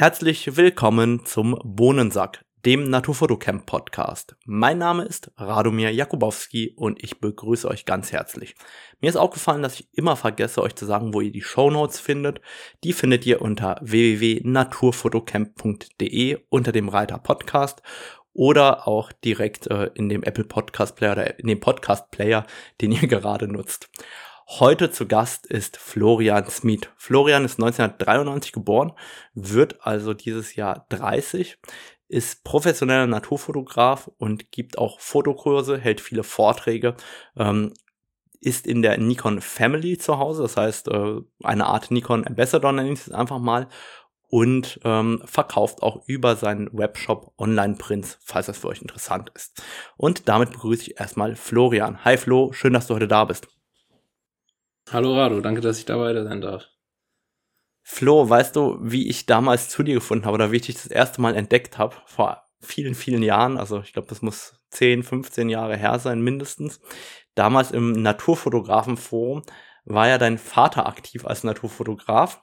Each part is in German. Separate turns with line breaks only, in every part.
Herzlich willkommen zum Bohnensack, dem Naturfotocamp Podcast. Mein Name ist Radomir Jakubowski und ich begrüße euch ganz herzlich. Mir ist aufgefallen, dass ich immer vergesse, euch zu sagen, wo ihr die Show Notes findet. Die findet ihr unter www.naturfotocamp.de unter dem Reiter Podcast oder auch direkt äh, in dem Apple Podcast Player oder in dem Podcast Player, den ihr gerade nutzt. Heute zu Gast ist Florian Smith. Florian ist 1993 geboren, wird also dieses Jahr 30, ist professioneller Naturfotograf und gibt auch Fotokurse, hält viele Vorträge, ähm, ist in der Nikon Family zu Hause, das heißt äh, eine Art Nikon Ambassador nenne ich es einfach mal und ähm, verkauft auch über seinen Webshop Online-Prints, falls das für euch interessant ist. Und damit begrüße ich erstmal Florian. Hi Flo, schön, dass du heute da bist.
Hallo Rado, danke, dass ich dabei sein darf.
Flo, weißt du, wie ich damals zu dir gefunden habe oder wie ich dich das erste Mal entdeckt habe? Vor vielen, vielen Jahren, also ich glaube, das muss 10, 15 Jahre her sein mindestens. Damals im Naturfotografenforum war ja dein Vater aktiv als Naturfotograf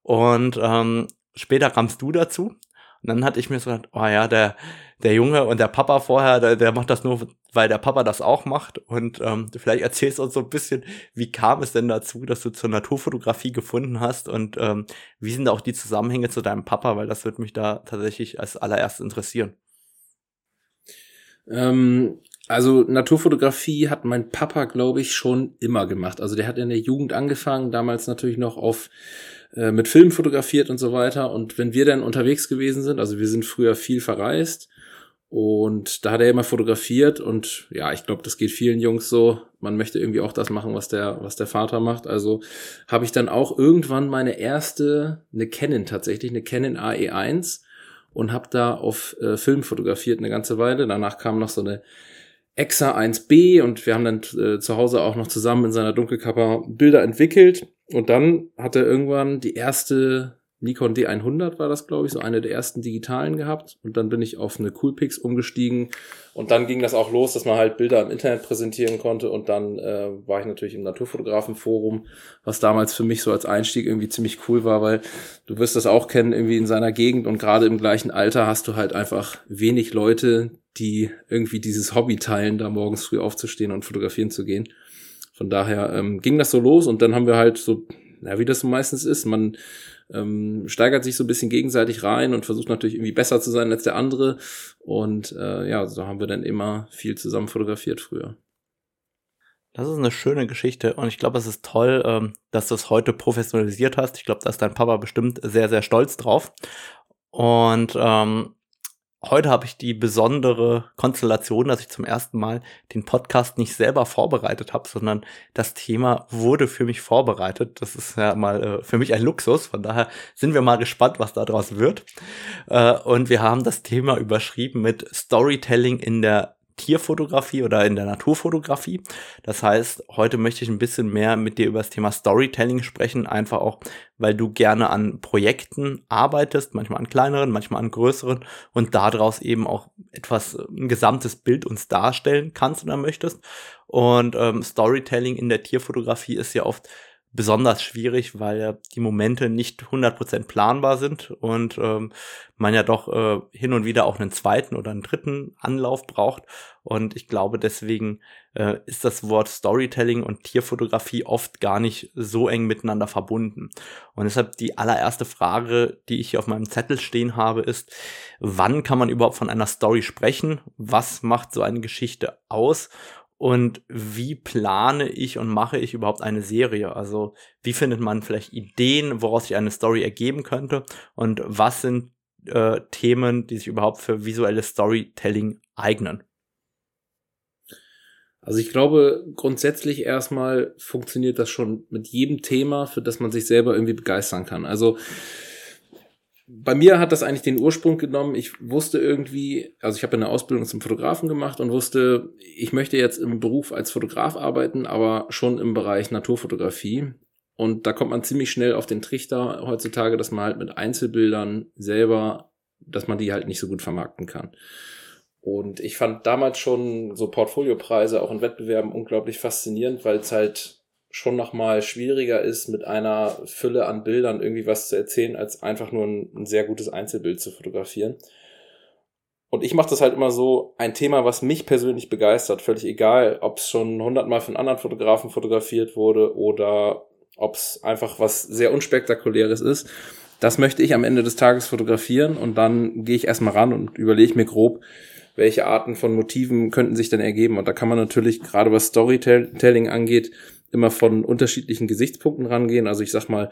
und ähm, später kamst du dazu und dann hatte ich mir so gedacht, oh ja, der, der Junge und der Papa vorher, der, der macht das nur, weil der Papa das auch macht. Und ähm, vielleicht erzählst du uns so ein bisschen, wie kam es denn dazu, dass du zur Naturfotografie gefunden hast und ähm, wie sind auch die Zusammenhänge zu deinem Papa, weil das würde mich da tatsächlich als allererstes interessieren.
Ähm, also Naturfotografie hat mein Papa, glaube ich, schon immer gemacht. Also der hat in der Jugend angefangen, damals natürlich noch auf äh, mit Film fotografiert und so weiter. Und wenn wir dann unterwegs gewesen sind, also wir sind früher viel verreist und da hat er immer fotografiert und ja, ich glaube, das geht vielen Jungs so. Man möchte irgendwie auch das machen, was der, was der Vater macht. Also habe ich dann auch irgendwann meine erste, eine Canon tatsächlich, eine Canon AE1 und habe da auf äh, Film fotografiert eine ganze Weile. Danach kam noch so eine Exa 1B und wir haben dann äh, zu Hause auch noch zusammen in seiner Dunkelkapper Bilder entwickelt. Und dann hat er irgendwann die erste Nikon D100 war das, glaube ich, so eine der ersten digitalen gehabt. Und dann bin ich auf eine Coolpix umgestiegen. Und dann ging das auch los, dass man halt Bilder im Internet präsentieren konnte. Und dann äh, war ich natürlich im Naturfotografenforum, was damals für mich so als Einstieg irgendwie ziemlich cool war, weil du wirst das auch kennen, irgendwie in seiner Gegend. Und gerade im gleichen Alter hast du halt einfach wenig Leute, die irgendwie dieses Hobby teilen, da morgens früh aufzustehen und fotografieren zu gehen. Von daher ähm, ging das so los und dann haben wir halt so, na, wie das so meistens ist, man ähm, steigert sich so ein bisschen gegenseitig rein und versucht natürlich irgendwie besser zu sein als der andere. Und äh, ja, so haben wir dann immer viel zusammen fotografiert früher.
Das ist eine schöne Geschichte und ich glaube, es ist toll, ähm, dass du es heute professionalisiert hast. Ich glaube, da ist dein Papa bestimmt sehr, sehr stolz drauf. Und ähm, Heute habe ich die besondere Konstellation, dass ich zum ersten Mal den Podcast nicht selber vorbereitet habe, sondern das Thema wurde für mich vorbereitet. Das ist ja mal äh, für mich ein Luxus. Von daher sind wir mal gespannt, was daraus wird. Äh, und wir haben das Thema überschrieben mit Storytelling in der Tierfotografie oder in der Naturfotografie. Das heißt, heute möchte ich ein bisschen mehr mit dir über das Thema Storytelling sprechen, einfach auch, weil du gerne an Projekten arbeitest, manchmal an kleineren, manchmal an größeren und daraus eben auch etwas, ein gesamtes Bild uns darstellen kannst oder möchtest. Und ähm, Storytelling in der Tierfotografie ist ja oft besonders schwierig, weil die Momente nicht 100% planbar sind und ähm, man ja doch äh, hin und wieder auch einen zweiten oder einen dritten Anlauf braucht. Und ich glaube, deswegen äh, ist das Wort Storytelling und Tierfotografie oft gar nicht so eng miteinander verbunden. Und deshalb die allererste Frage, die ich hier auf meinem Zettel stehen habe, ist, wann kann man überhaupt von einer Story sprechen? Was macht so eine Geschichte aus? Und wie plane ich und mache ich überhaupt eine Serie? Also wie findet man vielleicht Ideen, woraus sich eine Story ergeben könnte und was sind äh, Themen, die sich überhaupt für visuelles Storytelling eignen?
Also ich glaube, grundsätzlich erstmal funktioniert das schon mit jedem Thema, für das man sich selber irgendwie begeistern kann. Also bei mir hat das eigentlich den Ursprung genommen. Ich wusste irgendwie, also ich habe eine Ausbildung zum Fotografen gemacht und wusste, ich möchte jetzt im Beruf als Fotograf arbeiten, aber schon im Bereich Naturfotografie. Und da kommt man ziemlich schnell auf den Trichter heutzutage, dass man halt mit Einzelbildern selber, dass man die halt nicht so gut vermarkten kann. Und ich fand damals schon so Portfoliopreise auch in Wettbewerben unglaublich faszinierend, weil es halt schon nochmal schwieriger ist, mit einer Fülle an Bildern irgendwie was zu erzählen, als einfach nur ein, ein sehr gutes Einzelbild zu fotografieren. Und ich mache das halt immer so, ein Thema, was mich persönlich begeistert, völlig egal, ob es schon hundertmal von anderen Fotografen fotografiert wurde oder ob es einfach was sehr unspektakuläres ist. Das möchte ich am Ende des Tages fotografieren und dann gehe ich erstmal ran und überlege mir grob, welche Arten von Motiven könnten sich dann ergeben. Und da kann man natürlich, gerade was Storytelling angeht, immer von unterschiedlichen Gesichtspunkten rangehen. Also ich sag mal,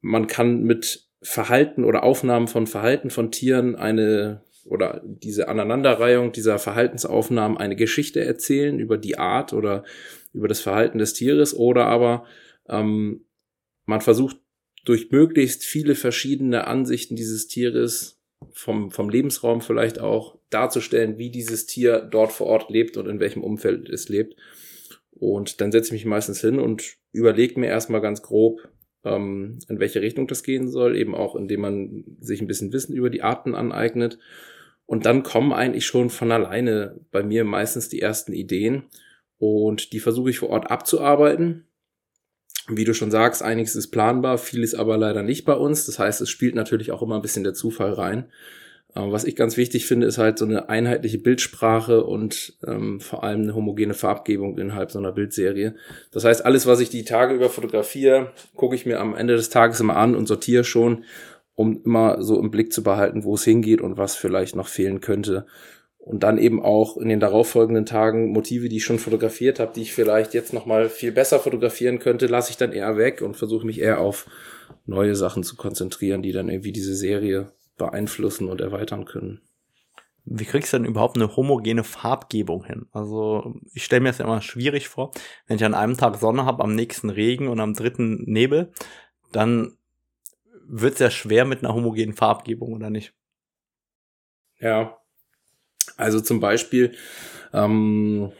man kann mit Verhalten oder Aufnahmen von Verhalten von Tieren eine oder diese Aneinanderreihung dieser Verhaltensaufnahmen eine Geschichte erzählen über die Art oder über das Verhalten des Tieres oder aber ähm, man versucht durch möglichst viele verschiedene Ansichten dieses Tieres vom, vom Lebensraum vielleicht auch darzustellen, wie dieses Tier dort vor Ort lebt und in welchem Umfeld es lebt. Und dann setze ich mich meistens hin und überlege mir erstmal ganz grob, ähm, in welche Richtung das gehen soll, eben auch indem man sich ein bisschen Wissen über die Arten aneignet. Und dann kommen eigentlich schon von alleine bei mir meistens die ersten Ideen und die versuche ich vor Ort abzuarbeiten. Wie du schon sagst, einiges ist planbar, vieles aber leider nicht bei uns. Das heißt, es spielt natürlich auch immer ein bisschen der Zufall rein. Was ich ganz wichtig finde, ist halt so eine einheitliche Bildsprache und ähm, vor allem eine homogene Farbgebung innerhalb so einer Bildserie. Das heißt, alles, was ich die Tage über fotografiere, gucke ich mir am Ende des Tages immer an und sortiere schon, um immer so im Blick zu behalten, wo es hingeht und was vielleicht noch fehlen könnte. Und dann eben auch in den darauffolgenden Tagen Motive, die ich schon fotografiert habe, die ich vielleicht jetzt nochmal viel besser fotografieren könnte, lasse ich dann eher weg und versuche mich eher auf neue Sachen zu konzentrieren, die dann irgendwie diese Serie beeinflussen und erweitern können.
Wie kriegst du denn überhaupt eine homogene Farbgebung hin? Also ich stelle mir das ja immer schwierig vor, wenn ich an einem Tag Sonne habe, am nächsten Regen und am dritten Nebel, dann wird es ja schwer mit einer homogenen Farbgebung, oder nicht?
Ja. Also zum Beispiel, ähm,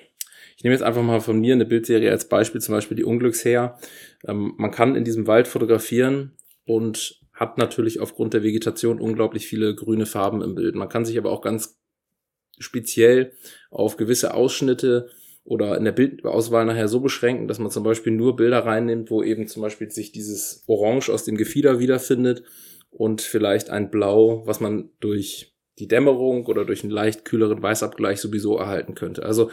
ich nehme jetzt einfach mal von mir eine Bildserie als Beispiel, zum Beispiel die Unglücksher. Ähm, man kann in diesem Wald fotografieren und hat natürlich aufgrund der Vegetation unglaublich viele grüne Farben im Bild. Man kann sich aber auch ganz speziell auf gewisse Ausschnitte oder in der Bildauswahl nachher so beschränken, dass man zum Beispiel nur Bilder reinnimmt, wo eben zum Beispiel sich dieses Orange aus dem Gefieder wiederfindet und vielleicht ein Blau, was man durch die Dämmerung oder durch einen leicht kühleren Weißabgleich sowieso erhalten könnte. Also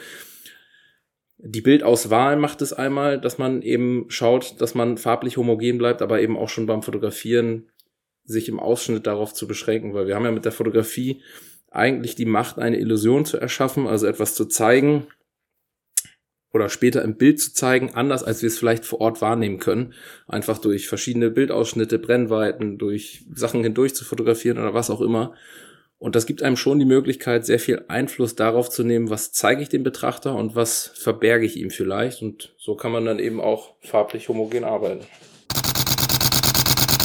die Bildauswahl macht es einmal, dass man eben schaut, dass man farblich homogen bleibt, aber eben auch schon beim Fotografieren sich im Ausschnitt darauf zu beschränken, weil wir haben ja mit der Fotografie eigentlich die Macht, eine Illusion zu erschaffen, also etwas zu zeigen oder später im Bild zu zeigen, anders als wir es vielleicht vor Ort wahrnehmen können, einfach durch verschiedene Bildausschnitte, Brennweiten, durch Sachen hindurch zu fotografieren oder was auch immer. Und das gibt einem schon die Möglichkeit, sehr viel Einfluss darauf zu nehmen, was zeige ich dem Betrachter und was verberge ich ihm vielleicht. Und so kann man dann eben auch farblich homogen arbeiten.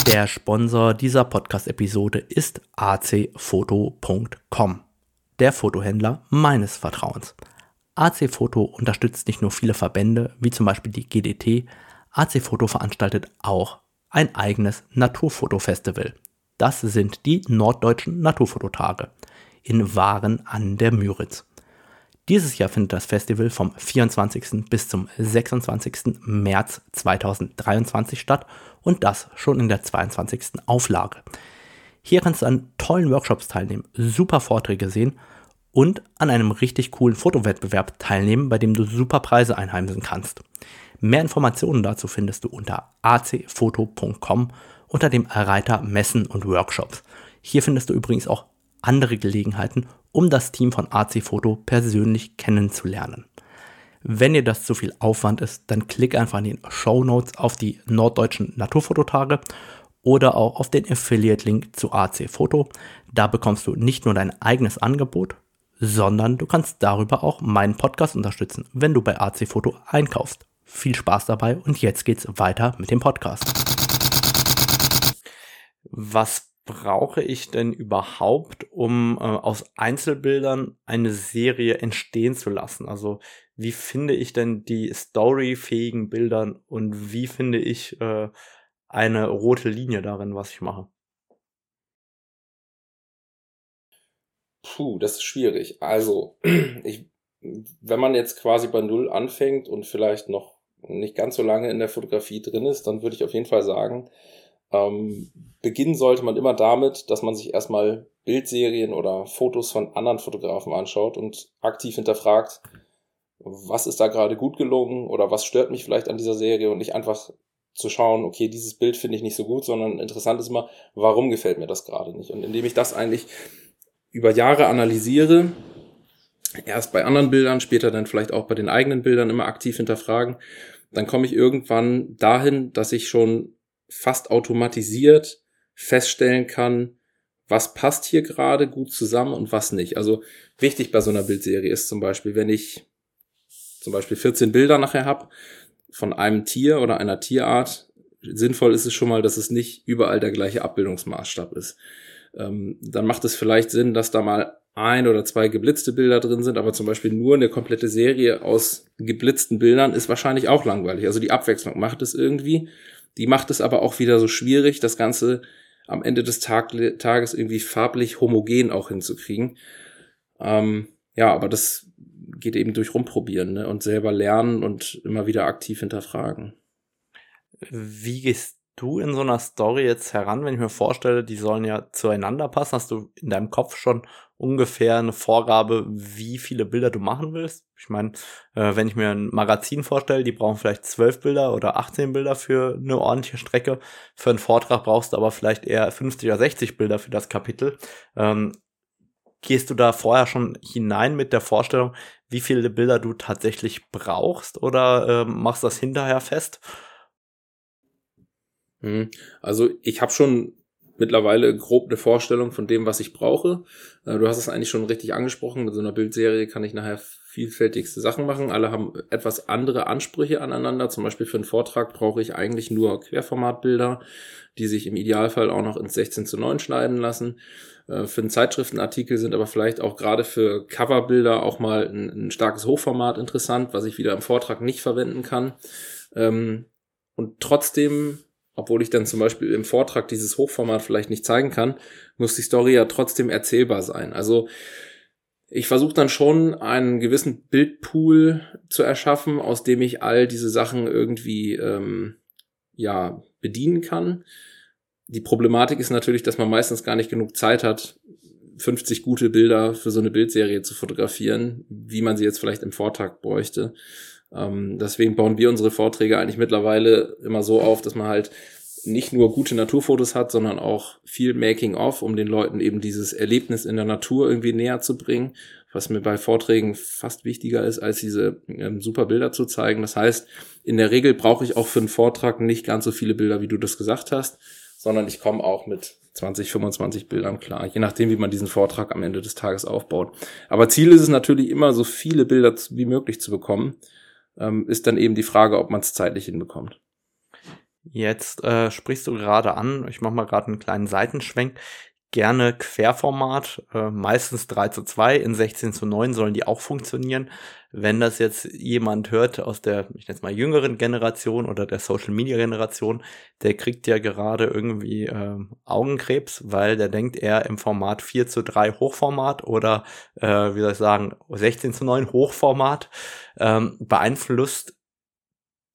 Der Sponsor dieser Podcast-Episode ist acfoto.com, der Fotohändler meines Vertrauens. AC Foto unterstützt nicht nur viele Verbände, wie zum Beispiel die GDT, AC Foto veranstaltet auch ein eigenes Naturfotofestival. Das sind die Norddeutschen Naturfototage in Waren an der Müritz. Dieses Jahr findet das Festival vom 24. bis zum 26. März 2023 statt und das schon in der 22. Auflage. Hier kannst du an tollen Workshops teilnehmen, super Vorträge sehen und an einem richtig coolen Fotowettbewerb teilnehmen, bei dem du super Preise einheimsen kannst. Mehr Informationen dazu findest du unter acfoto.com unter dem Reiter Messen und Workshops. Hier findest du übrigens auch andere Gelegenheiten, um das Team von AC Foto persönlich kennenzulernen. Wenn dir das zu viel Aufwand ist, dann klick einfach in den Show Notes auf die norddeutschen Naturfototage oder auch auf den Affiliate-Link zu AC Foto. Da bekommst du nicht nur dein eigenes Angebot, sondern du kannst darüber auch meinen Podcast unterstützen, wenn du bei AC Foto einkaufst. Viel Spaß dabei und jetzt geht's weiter mit dem Podcast was brauche ich denn überhaupt, um äh, aus Einzelbildern eine Serie entstehen zu lassen? Also wie finde ich denn die storyfähigen Bilder und wie finde ich äh, eine rote Linie darin, was ich mache?
Puh, das ist schwierig. Also, ich, wenn man jetzt quasi bei Null anfängt und vielleicht noch nicht ganz so lange in der Fotografie drin ist, dann würde ich auf jeden Fall sagen, ähm, beginnen sollte man immer damit, dass man sich erstmal Bildserien oder Fotos von anderen Fotografen anschaut und aktiv hinterfragt, was ist da gerade gut gelungen oder was stört mich vielleicht an dieser Serie und nicht einfach zu schauen, okay, dieses Bild finde ich nicht so gut, sondern interessant ist immer, warum gefällt mir das gerade nicht? Und indem ich das eigentlich über Jahre analysiere, erst bei anderen Bildern, später dann vielleicht auch bei den eigenen Bildern immer aktiv hinterfragen, dann komme ich irgendwann dahin, dass ich schon fast automatisiert feststellen kann, was passt hier gerade gut zusammen und was nicht. Also wichtig bei so einer Bildserie ist zum Beispiel, wenn ich zum Beispiel 14 Bilder nachher habe von einem Tier oder einer Tierart, sinnvoll ist es schon mal, dass es nicht überall der gleiche Abbildungsmaßstab ist. Ähm, dann macht es vielleicht Sinn, dass da mal ein oder zwei geblitzte Bilder drin sind, aber zum Beispiel nur eine komplette Serie aus geblitzten Bildern ist wahrscheinlich auch langweilig. Also die Abwechslung macht es irgendwie. Die macht es aber auch wieder so schwierig, das Ganze am Ende des Tag Tages irgendwie farblich homogen auch hinzukriegen. Ähm, ja, aber das geht eben durch rumprobieren ne? und selber lernen und immer wieder aktiv hinterfragen.
Wie du in so einer Story jetzt heran, wenn ich mir vorstelle, die sollen ja zueinander passen? Hast du in deinem Kopf schon ungefähr eine Vorgabe, wie viele Bilder du machen willst? Ich meine, äh, wenn ich mir ein Magazin vorstelle, die brauchen vielleicht zwölf Bilder oder 18 Bilder für eine ordentliche Strecke. Für einen Vortrag brauchst du aber vielleicht eher 50 oder 60 Bilder für das Kapitel. Ähm, gehst du da vorher schon hinein mit der Vorstellung, wie viele Bilder du tatsächlich brauchst oder ähm, machst das hinterher fest?
Hm. Also ich habe schon mittlerweile grob eine Vorstellung von dem, was ich brauche. Äh, du hast es eigentlich schon richtig angesprochen. Mit so einer Bildserie kann ich nachher vielfältigste Sachen machen. Alle haben etwas andere Ansprüche aneinander. Zum Beispiel für einen Vortrag brauche ich eigentlich nur Querformatbilder, die sich im Idealfall auch noch ins 16 zu 9 schneiden lassen. Äh, für einen Zeitschriftenartikel sind aber vielleicht auch gerade für Coverbilder auch mal ein, ein starkes Hochformat interessant, was ich wieder im Vortrag nicht verwenden kann. Ähm, und trotzdem obwohl ich dann zum Beispiel im Vortrag dieses Hochformat vielleicht nicht zeigen kann, muss die Story ja trotzdem erzählbar sein. Also ich versuche dann schon einen gewissen Bildpool zu erschaffen, aus dem ich all diese Sachen irgendwie ähm, ja bedienen kann. Die Problematik ist natürlich, dass man meistens gar nicht genug Zeit hat, 50 gute Bilder für so eine Bildserie zu fotografieren, wie man sie jetzt vielleicht im Vortrag bräuchte. Ähm, deswegen bauen wir unsere Vorträge eigentlich mittlerweile immer so auf, dass man halt nicht nur gute Naturfotos hat, sondern auch viel Making-of, um den Leuten eben dieses Erlebnis in der Natur irgendwie näher zu bringen, was mir bei Vorträgen fast wichtiger ist, als diese ähm, super Bilder zu zeigen. Das heißt, in der Regel brauche ich auch für einen Vortrag nicht ganz so viele Bilder, wie du das gesagt hast, sondern ich komme auch mit 20, 25 Bildern klar, je nachdem, wie man diesen Vortrag am Ende des Tages aufbaut. Aber Ziel ist es natürlich immer, so viele Bilder wie möglich zu bekommen ähm, ist dann eben die Frage, ob man es zeitlich hinbekommt.
Jetzt äh, sprichst du gerade an, ich mache mal gerade einen kleinen Seitenschwenk, gerne Querformat, äh, meistens 3 zu 2, in 16 zu 9 sollen die auch funktionieren. Wenn das jetzt jemand hört aus der, ich nenne es mal jüngeren Generation oder der Social Media Generation, der kriegt ja gerade irgendwie äh, Augenkrebs, weil der denkt er im Format 4 zu 3 Hochformat oder äh, wie soll ich sagen, 16 zu 9 Hochformat ähm, beeinflusst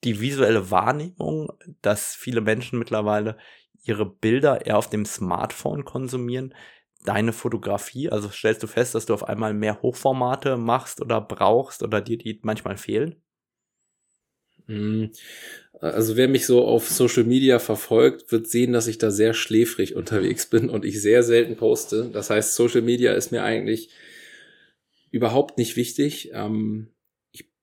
die visuelle Wahrnehmung, dass viele Menschen mittlerweile ihre Bilder eher auf dem Smartphone konsumieren. Deine Fotografie, also stellst du fest, dass du auf einmal mehr Hochformate machst oder brauchst oder dir die manchmal fehlen?
Hm. Also wer mich so auf Social Media verfolgt, wird sehen, dass ich da sehr schläfrig unterwegs bin und ich sehr selten poste. Das heißt, Social Media ist mir eigentlich überhaupt nicht wichtig. Ähm,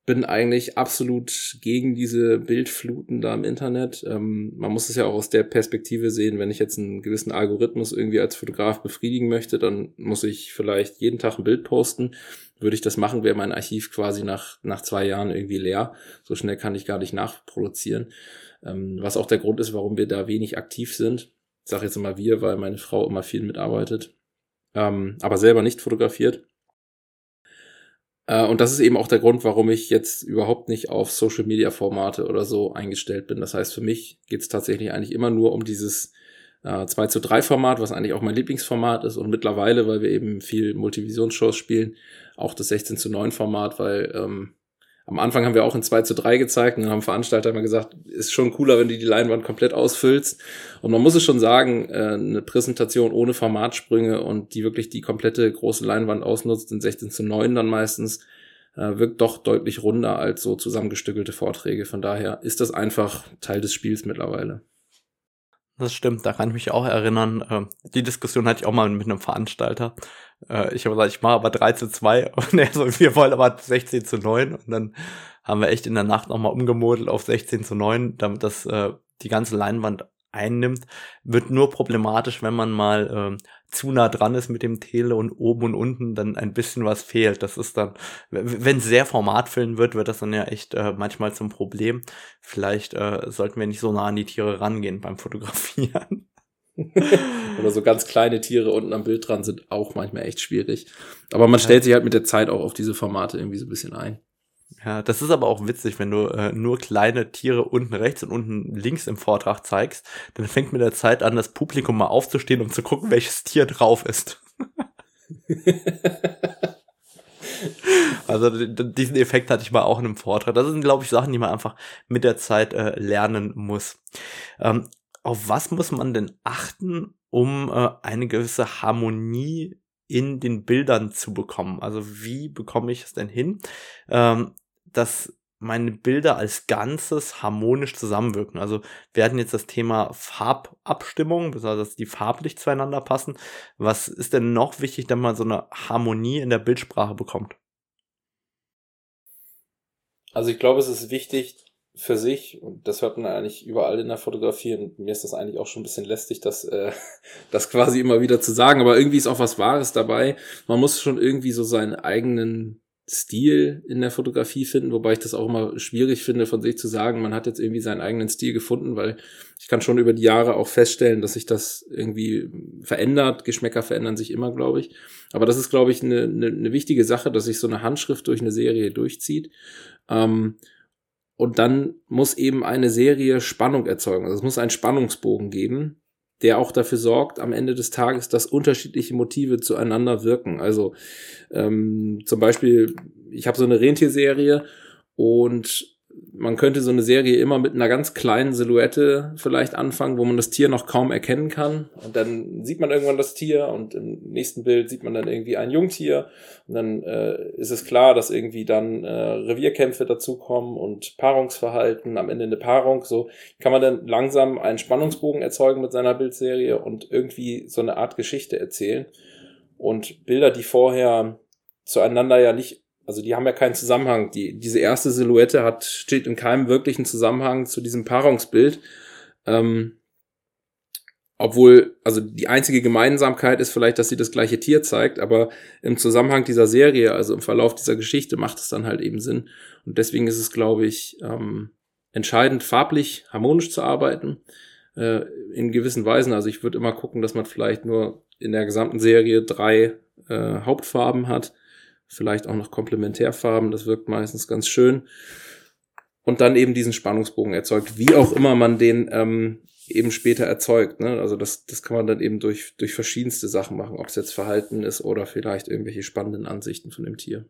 bin eigentlich absolut gegen diese Bildfluten da im Internet. Ähm, man muss es ja auch aus der Perspektive sehen, wenn ich jetzt einen gewissen Algorithmus irgendwie als Fotograf befriedigen möchte, dann muss ich vielleicht jeden Tag ein Bild posten. Würde ich das machen, wäre mein Archiv quasi nach, nach zwei Jahren irgendwie leer. So schnell kann ich gar nicht nachproduzieren. Ähm, was auch der Grund ist, warum wir da wenig aktiv sind. Ich sage jetzt immer wir, weil meine Frau immer viel mitarbeitet, ähm, aber selber nicht fotografiert. Äh, und das ist eben auch der Grund, warum ich jetzt überhaupt nicht auf Social Media Formate oder so eingestellt bin. Das heißt, für mich geht es tatsächlich eigentlich immer nur um dieses äh, 2 zu 3 Format, was eigentlich auch mein Lieblingsformat ist. Und mittlerweile, weil wir eben viel Multivisionsshows spielen, auch das 16 zu 9 Format, weil ähm, am Anfang haben wir auch in 2 zu 3 gezeigt und dann haben Veranstalter immer gesagt, ist schon cooler, wenn du die Leinwand komplett ausfüllst. Und man muss es schon sagen, äh, eine Präsentation ohne Formatsprünge und die wirklich die komplette große Leinwand ausnutzt, in 16 zu 9 dann meistens, äh, wirkt doch deutlich runder als so zusammengestückelte Vorträge. Von daher ist das einfach Teil des Spiels mittlerweile.
Das stimmt, da kann ich mich auch erinnern. Ähm, die Diskussion hatte ich auch mal mit einem Veranstalter. Äh, ich habe gesagt, ich mache aber 3 zu 2 und er so, wir wollen aber 16 zu 9 und dann haben wir echt in der Nacht nochmal umgemodelt auf 16 zu 9, damit das äh, die ganze Leinwand einnimmt, wird nur problematisch, wenn man mal ähm, zu nah dran ist mit dem Tele und oben und unten dann ein bisschen was fehlt. Das ist dann, wenn sehr formatfüllen wird, wird das dann ja echt äh, manchmal zum Problem. Vielleicht äh, sollten wir nicht so nah an die Tiere rangehen beim Fotografieren.
Oder so ganz kleine Tiere unten am Bild dran sind auch manchmal echt schwierig. Aber man stellt sich halt mit der Zeit auch auf diese Formate irgendwie so ein bisschen ein.
Ja, das ist aber auch witzig, wenn du äh, nur kleine Tiere unten rechts und unten links im Vortrag zeigst, dann fängt mit der Zeit an, das Publikum mal aufzustehen, um zu gucken, welches Tier drauf ist. also diesen Effekt hatte ich mal auch in einem Vortrag. Das sind, glaube ich, Sachen, die man einfach mit der Zeit äh, lernen muss. Ähm, auf was muss man denn achten, um äh, eine gewisse Harmonie in den Bildern zu bekommen. Also wie bekomme ich es denn hin, ähm, dass meine Bilder als Ganzes harmonisch zusammenwirken. Also wir hatten jetzt das Thema Farbabstimmung, besonders dass die farblich zueinander passen. Was ist denn noch wichtig, wenn man so eine Harmonie in der Bildsprache bekommt?
Also ich glaube, es ist wichtig, für sich, und das hört man eigentlich überall in der Fotografie, und mir ist das eigentlich auch schon ein bisschen lästig, das, äh, das quasi immer wieder zu sagen, aber irgendwie ist auch was Wahres dabei. Man muss schon irgendwie so seinen eigenen Stil in der Fotografie finden, wobei ich das auch immer schwierig finde, von sich zu sagen, man hat jetzt irgendwie seinen eigenen Stil gefunden, weil ich kann schon über die Jahre auch feststellen, dass sich das irgendwie verändert. Geschmäcker verändern sich immer, glaube ich. Aber das ist, glaube ich, eine, eine, eine wichtige Sache, dass sich so eine Handschrift durch eine Serie durchzieht. Ähm, und dann muss eben eine Serie Spannung erzeugen. Also es muss einen Spannungsbogen geben, der auch dafür sorgt, am Ende des Tages, dass unterschiedliche Motive zueinander wirken. Also ähm, zum Beispiel, ich habe so eine Rentierserie und man könnte so eine Serie immer mit einer ganz kleinen Silhouette vielleicht anfangen, wo man das Tier noch kaum erkennen kann. Und dann sieht man irgendwann das Tier und im nächsten Bild sieht man dann irgendwie ein Jungtier. Und dann äh, ist es klar, dass irgendwie dann äh, Revierkämpfe dazukommen und Paarungsverhalten, am Ende eine Paarung. So kann man dann langsam einen Spannungsbogen erzeugen mit seiner Bildserie und irgendwie so eine Art Geschichte erzählen. Und Bilder, die vorher zueinander ja nicht also die haben ja keinen Zusammenhang. Die, diese erste Silhouette hat, steht in keinem wirklichen Zusammenhang zu diesem Paarungsbild. Ähm, obwohl, also die einzige Gemeinsamkeit ist vielleicht, dass sie das gleiche Tier zeigt, aber im Zusammenhang dieser Serie, also im Verlauf dieser Geschichte, macht es dann halt eben Sinn. Und deswegen ist es, glaube ich, ähm, entscheidend, farblich harmonisch zu arbeiten, äh, in gewissen Weisen. Also ich würde immer gucken, dass man vielleicht nur in der gesamten Serie drei äh, Hauptfarben hat vielleicht auch noch Komplementärfarben, das wirkt meistens ganz schön. Und dann eben diesen Spannungsbogen erzeugt, wie auch immer man den ähm, eben später erzeugt. Ne? Also das, das kann man dann eben durch, durch verschiedenste Sachen machen, ob es jetzt Verhalten ist oder vielleicht irgendwelche spannenden Ansichten von dem Tier.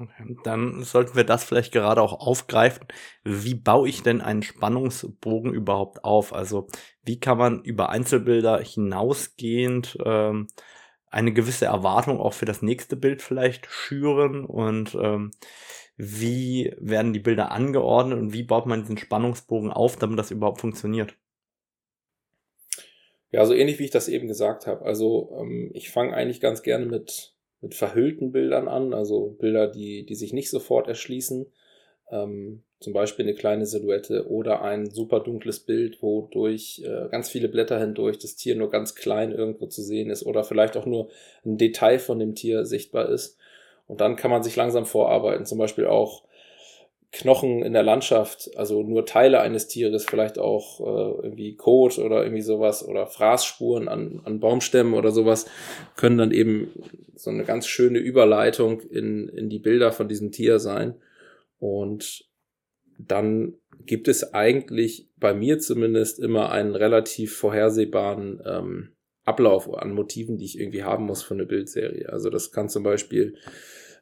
Okay, dann sollten wir das vielleicht gerade auch aufgreifen. Wie baue ich denn einen Spannungsbogen überhaupt auf? Also wie kann man über Einzelbilder hinausgehend ähm, eine gewisse Erwartung auch für das nächste Bild vielleicht schüren und ähm, wie werden die Bilder angeordnet und wie baut man diesen Spannungsbogen auf, damit das überhaupt funktioniert?
Ja, so ähnlich wie ich das eben gesagt habe. Also ähm, ich fange eigentlich ganz gerne mit, mit verhüllten Bildern an, also Bilder, die, die sich nicht sofort erschließen. Ähm, zum Beispiel eine kleine Silhouette oder ein super dunkles Bild, wo durch äh, ganz viele Blätter hindurch das Tier nur ganz klein irgendwo zu sehen ist oder vielleicht auch nur ein Detail von dem Tier sichtbar ist. Und dann kann man sich langsam vorarbeiten, zum Beispiel auch Knochen in der Landschaft, also nur Teile eines Tieres, vielleicht auch äh, irgendwie Kot oder irgendwie sowas oder Fraßspuren an, an Baumstämmen oder sowas, können dann eben so eine ganz schöne Überleitung in, in die Bilder von diesem Tier sein. Und dann gibt es eigentlich bei mir zumindest immer einen relativ vorhersehbaren ähm, Ablauf an Motiven, die ich irgendwie haben muss für eine Bildserie. Also das kann zum Beispiel,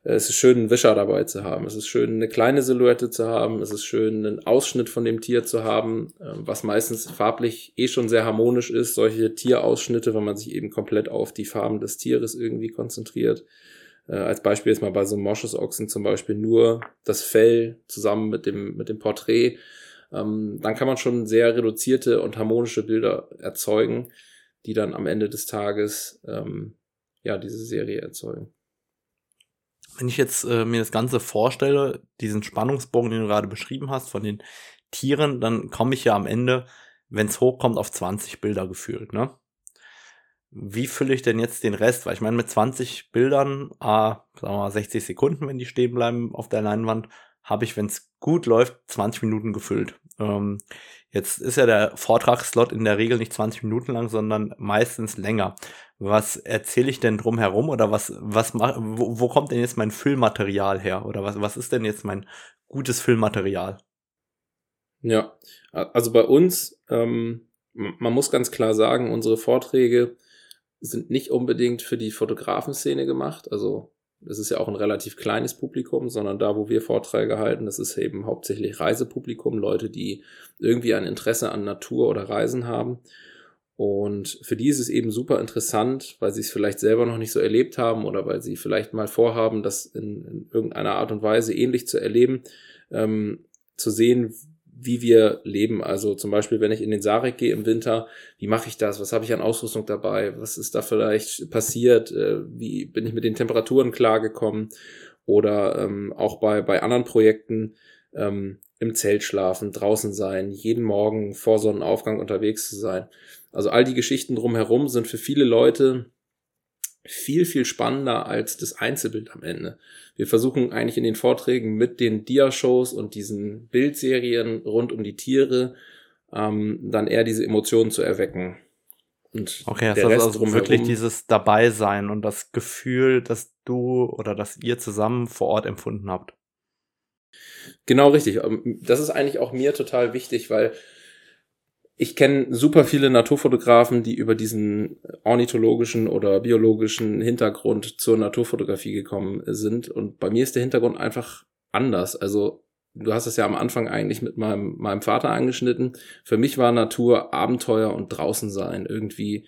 äh, es ist schön, einen Wischer dabei zu haben. Es ist schön, eine kleine Silhouette zu haben. Es ist schön, einen Ausschnitt von dem Tier zu haben, äh, was meistens farblich eh schon sehr harmonisch ist. Solche Tierausschnitte, wenn man sich eben komplett auf die Farben des Tieres irgendwie konzentriert. Äh, als Beispiel ist mal bei so einem Moschusochsen zum Beispiel nur das Fell zusammen mit dem, mit dem Porträt. Ähm, dann kann man schon sehr reduzierte und harmonische Bilder erzeugen die dann am Ende des Tages ähm, ja diese Serie erzeugen.
Wenn ich jetzt äh, mir das Ganze vorstelle, diesen Spannungsbogen, den du gerade beschrieben hast, von den Tieren, dann komme ich ja am Ende, wenn es hochkommt, auf 20 Bilder gefühlt, ne? Wie fülle ich denn jetzt den Rest? Weil ich meine, mit 20 Bildern, ah, sagen wir mal 60 Sekunden, wenn die stehen bleiben auf der Leinwand, habe ich, wenn es gut läuft, 20 Minuten gefüllt. Ähm, jetzt ist ja der Vortragsslot in der Regel nicht 20 Minuten lang, sondern meistens länger. Was erzähle ich denn drum herum oder was, was wo, wo kommt denn jetzt mein Füllmaterial her? Oder was, was ist denn jetzt mein gutes Füllmaterial?
Ja, also bei uns, ähm, man muss ganz klar sagen, unsere Vorträge sind nicht unbedingt für die Fotografenszene gemacht. Also das ist ja auch ein relativ kleines Publikum, sondern da, wo wir Vorträge halten, das ist eben hauptsächlich Reisepublikum, Leute, die irgendwie ein Interesse an Natur oder Reisen haben. Und für die ist es eben super interessant, weil sie es vielleicht selber noch nicht so erlebt haben oder weil sie vielleicht mal vorhaben, das in, in irgendeiner Art und Weise ähnlich zu erleben, ähm, zu sehen, wie wir leben. Also zum Beispiel, wenn ich in den Sarek gehe im Winter, wie mache ich das? Was habe ich an Ausrüstung dabei? Was ist da vielleicht passiert? Äh, wie bin ich mit den Temperaturen klargekommen? Oder ähm, auch bei, bei anderen Projekten ähm, im Zelt schlafen, draußen sein, jeden Morgen vor Sonnenaufgang unterwegs zu sein. Also all die Geschichten drumherum sind für viele Leute viel, viel spannender als das Einzelbild am Ende. Wir versuchen eigentlich in den Vorträgen mit den Dia-Shows und diesen Bildserien rund um die Tiere ähm, dann eher diese Emotionen zu erwecken.
Und okay, das heißt also wirklich dieses Dabeisein und das Gefühl, dass du oder dass ihr zusammen vor Ort empfunden habt.
Genau richtig. Ähm, das ist eigentlich auch mir total wichtig, weil ich kenne super viele Naturfotografen, die über diesen ornithologischen oder biologischen Hintergrund zur Naturfotografie gekommen sind. Und bei mir ist der Hintergrund einfach anders. Also du hast es ja am Anfang eigentlich mit meinem, meinem Vater angeschnitten. Für mich war Natur Abenteuer und draußen sein. Irgendwie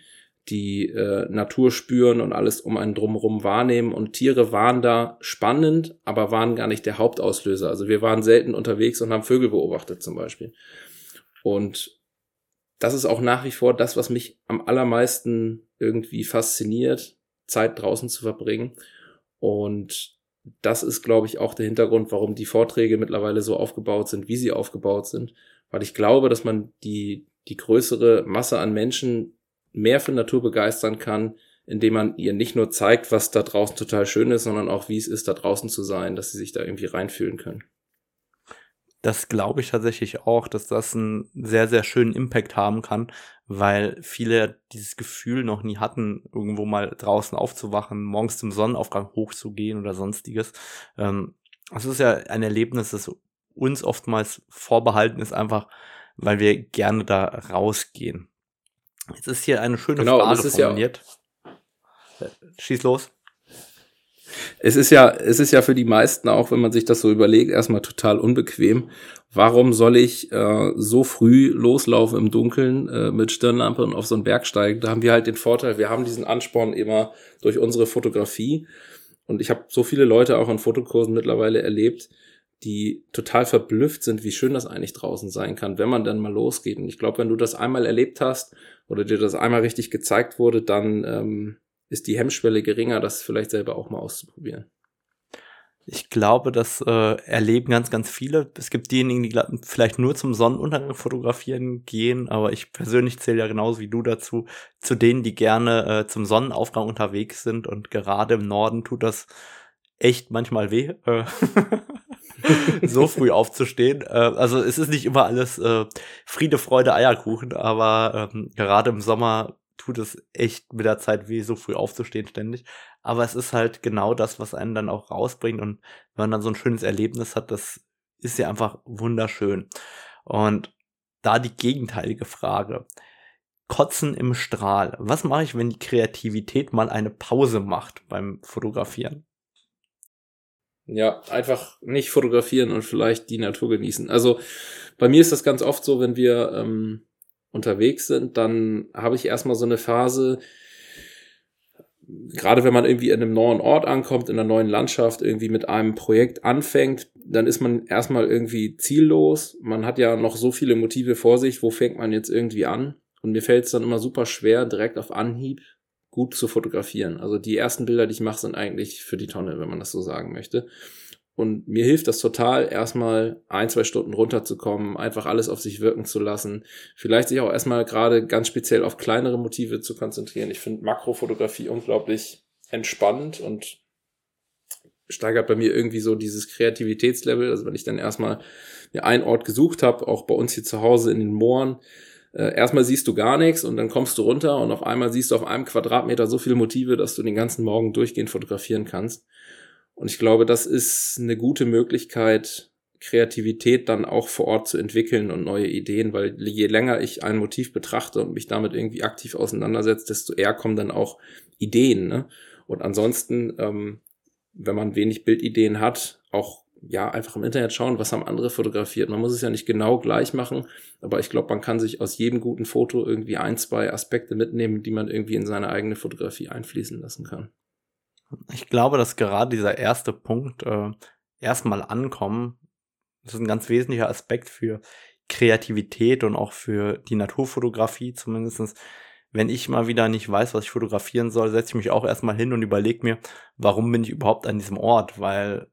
die äh, Natur spüren und alles um einen drumherum wahrnehmen. Und Tiere waren da spannend, aber waren gar nicht der Hauptauslöser. Also wir waren selten unterwegs und haben Vögel beobachtet zum Beispiel. Und das ist auch nach wie vor das, was mich am allermeisten irgendwie fasziniert, Zeit draußen zu verbringen. Und das ist, glaube ich, auch der Hintergrund, warum die Vorträge mittlerweile so aufgebaut sind, wie sie aufgebaut sind. Weil ich glaube, dass man die, die größere Masse an Menschen mehr für Natur begeistern kann, indem man ihr nicht nur zeigt, was da draußen total schön ist, sondern auch, wie es ist, da draußen zu sein, dass sie sich da irgendwie reinfühlen können.
Das glaube ich tatsächlich auch, dass das einen sehr, sehr schönen Impact haben kann, weil viele dieses Gefühl noch nie hatten, irgendwo mal draußen aufzuwachen, morgens zum Sonnenaufgang hochzugehen oder sonstiges. Ähm, das ist ja ein Erlebnis, das uns oftmals vorbehalten ist, einfach weil wir gerne da rausgehen. Jetzt ist hier eine schöne genau, Frage formuliert. Ja Schieß los.
Es ist ja, es ist ja für die meisten auch, wenn man sich das so überlegt, erstmal total unbequem. Warum soll ich äh, so früh loslaufen im Dunkeln äh, mit Stirnlampe und auf so einen Berg steigen? Da haben wir halt den Vorteil, wir haben diesen Ansporn immer durch unsere Fotografie. Und ich habe so viele Leute auch an Fotokursen mittlerweile erlebt, die total verblüfft sind, wie schön das eigentlich draußen sein kann, wenn man dann mal losgeht. Und ich glaube, wenn du das einmal erlebt hast oder dir das einmal richtig gezeigt wurde, dann ähm, ist die Hemmschwelle geringer, das vielleicht selber auch mal auszuprobieren.
Ich glaube, das äh, erleben ganz, ganz viele. Es gibt diejenigen, die vielleicht nur zum Sonnenuntergang fotografieren gehen, aber ich persönlich zähle ja genauso wie du dazu, zu denen, die gerne äh, zum Sonnenaufgang unterwegs sind und gerade im Norden tut das echt manchmal weh, äh, so früh aufzustehen. Äh, also es ist nicht immer alles äh, Friede, Freude, Eierkuchen, aber ähm, gerade im Sommer tut es echt mit der Zeit weh, so früh aufzustehen ständig. Aber es ist halt genau das, was einen dann auch rausbringt. Und wenn man dann so ein schönes Erlebnis hat, das ist ja einfach wunderschön. Und da die gegenteilige Frage. Kotzen im Strahl. Was mache ich, wenn die Kreativität mal eine Pause macht beim Fotografieren?
Ja, einfach nicht fotografieren und vielleicht die Natur genießen. Also bei mir ist das ganz oft so, wenn wir ähm, unterwegs sind, dann habe ich erstmal so eine Phase, gerade wenn man irgendwie in einem neuen Ort ankommt, in einer neuen Landschaft, irgendwie mit einem Projekt anfängt, dann ist man erstmal irgendwie ziellos. Man hat ja noch so viele Motive vor sich, wo fängt man jetzt irgendwie an? Und mir fällt es dann immer super schwer, direkt auf Anhieb gut zu fotografieren. Also die ersten Bilder, die ich mache, sind eigentlich für die Tonne, wenn man das so sagen möchte. Und mir hilft das total, erstmal ein, zwei Stunden runterzukommen, einfach alles auf sich wirken zu lassen. Vielleicht sich auch erstmal gerade ganz speziell auf kleinere Motive zu konzentrieren. Ich finde Makrofotografie unglaublich entspannend und steigert bei mir irgendwie so dieses Kreativitätslevel. Also wenn ich dann erstmal mir einen Ort gesucht habe, auch bei uns hier zu Hause in den Mooren, äh, erstmal siehst du gar nichts und dann kommst du runter und auf einmal siehst du auf einem Quadratmeter so viele Motive, dass du den ganzen Morgen durchgehend fotografieren kannst. Und ich glaube, das ist eine gute Möglichkeit, Kreativität dann auch vor Ort zu entwickeln und neue Ideen, weil je länger ich ein Motiv betrachte und mich damit irgendwie aktiv auseinandersetze, desto eher kommen dann auch Ideen. Ne? Und ansonsten, ähm, wenn man wenig Bildideen hat, auch ja einfach im Internet schauen, was haben andere fotografiert. Man muss es ja nicht genau gleich machen, aber ich glaube, man kann sich aus jedem guten Foto irgendwie ein, zwei Aspekte mitnehmen, die man irgendwie in seine eigene Fotografie einfließen lassen kann.
Ich glaube, dass gerade dieser erste Punkt, äh, erstmal ankommen, das ist ein ganz wesentlicher Aspekt für Kreativität und auch für die Naturfotografie zumindestens. Wenn ich mal wieder nicht weiß, was ich fotografieren soll, setze ich mich auch erstmal hin und überlege mir, warum bin ich überhaupt an diesem Ort? Weil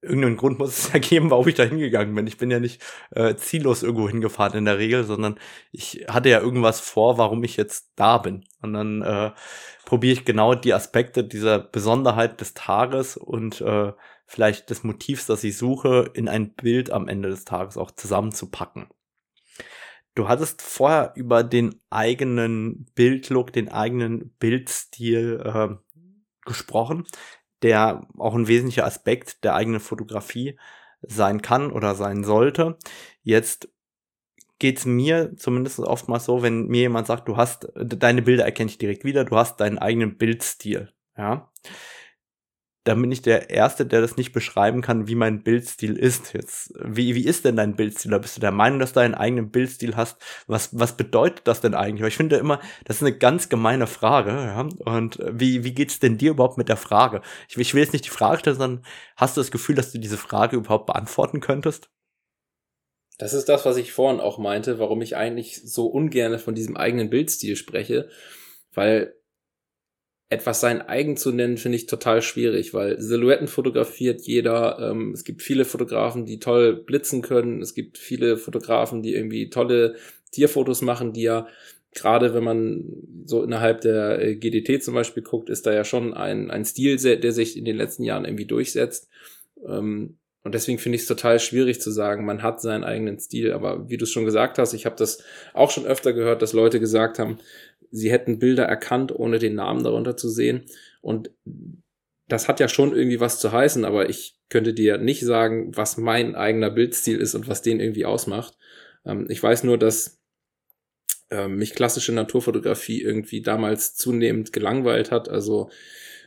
irgendeinen Grund muss es ja geben, warum ich da hingegangen bin. Ich bin ja nicht äh, ziellos irgendwo hingefahren in der Regel, sondern ich hatte ja irgendwas vor, warum ich jetzt da bin. Und dann äh, probiere ich genau die Aspekte dieser Besonderheit des Tages und äh, vielleicht des Motivs, das ich suche, in ein Bild am Ende des Tages auch zusammenzupacken. Du hattest vorher über den eigenen Bildlook, den eigenen Bildstil äh, gesprochen der auch ein wesentlicher Aspekt der eigenen Fotografie sein kann oder sein sollte. Jetzt geht's mir zumindest oftmals so, wenn mir jemand sagt, du hast deine Bilder erkenne ich direkt wieder, du hast deinen eigenen Bildstil, ja dann bin ich der Erste, der das nicht beschreiben kann, wie mein Bildstil ist. Jetzt, wie, wie ist denn dein Bildstil? Da bist du der Meinung, dass du einen eigenen Bildstil hast? Was, was bedeutet das denn eigentlich? Weil ich finde immer, das ist eine ganz gemeine Frage, ja. Und wie, wie geht's denn dir überhaupt mit der Frage? Ich, ich will jetzt nicht die Frage stellen, sondern hast du das Gefühl, dass du diese Frage überhaupt beantworten könntest?
Das ist das, was ich vorhin auch meinte, warum ich eigentlich so ungern von diesem eigenen Bildstil spreche, weil etwas sein eigen zu nennen, finde ich total schwierig, weil Silhouetten fotografiert jeder. Ähm, es gibt viele Fotografen, die toll blitzen können. Es gibt viele Fotografen, die irgendwie tolle Tierfotos machen, die ja gerade wenn man so innerhalb der äh, GDT zum Beispiel guckt, ist da ja schon ein, ein Stil, der sich in den letzten Jahren irgendwie durchsetzt. Ähm, und deswegen finde ich es total schwierig zu sagen, man hat seinen eigenen Stil. Aber wie du es schon gesagt hast, ich habe das auch schon öfter gehört, dass Leute gesagt haben, sie hätten Bilder erkannt, ohne den Namen darunter zu sehen. Und das hat ja schon irgendwie was zu heißen, aber ich könnte dir nicht sagen, was mein eigener Bildstil ist und was den irgendwie ausmacht. Ähm, ich weiß nur, dass ähm, mich klassische Naturfotografie irgendwie damals zunehmend gelangweilt hat. Also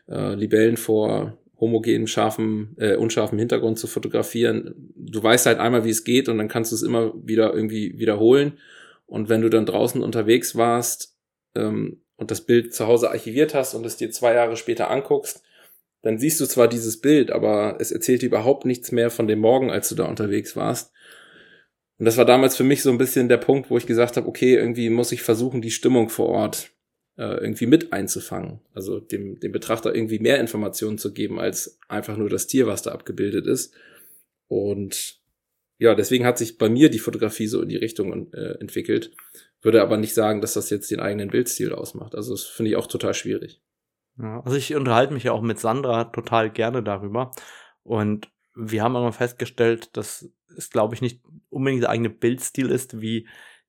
äh, Libellen vor homogenem, scharfen, äh, unscharfen Hintergrund zu fotografieren. Du weißt halt einmal, wie es geht und dann kannst du es immer wieder irgendwie wiederholen. Und wenn du dann draußen unterwegs warst, ähm, und das Bild zu Hause archiviert hast und es dir zwei Jahre später anguckst, dann siehst du zwar dieses Bild, aber es erzählt dir überhaupt nichts mehr von dem Morgen, als du da unterwegs warst. Und das war damals für mich so ein bisschen der Punkt, wo ich gesagt habe, okay, irgendwie muss ich versuchen, die Stimmung vor Ort äh, irgendwie mit einzufangen. Also dem, dem Betrachter irgendwie mehr Informationen zu geben, als einfach nur das Tier, was da abgebildet ist. Und ja, deswegen hat sich bei mir die Fotografie so in die Richtung äh, entwickelt. Würde aber nicht sagen, dass das jetzt den eigenen Bildstil ausmacht. Also das finde ich auch total schwierig.
Ja, also ich unterhalte mich ja auch mit Sandra total gerne darüber. Und wir haben immer festgestellt, dass es, glaube ich, nicht unbedingt der eigene Bildstil ist, wie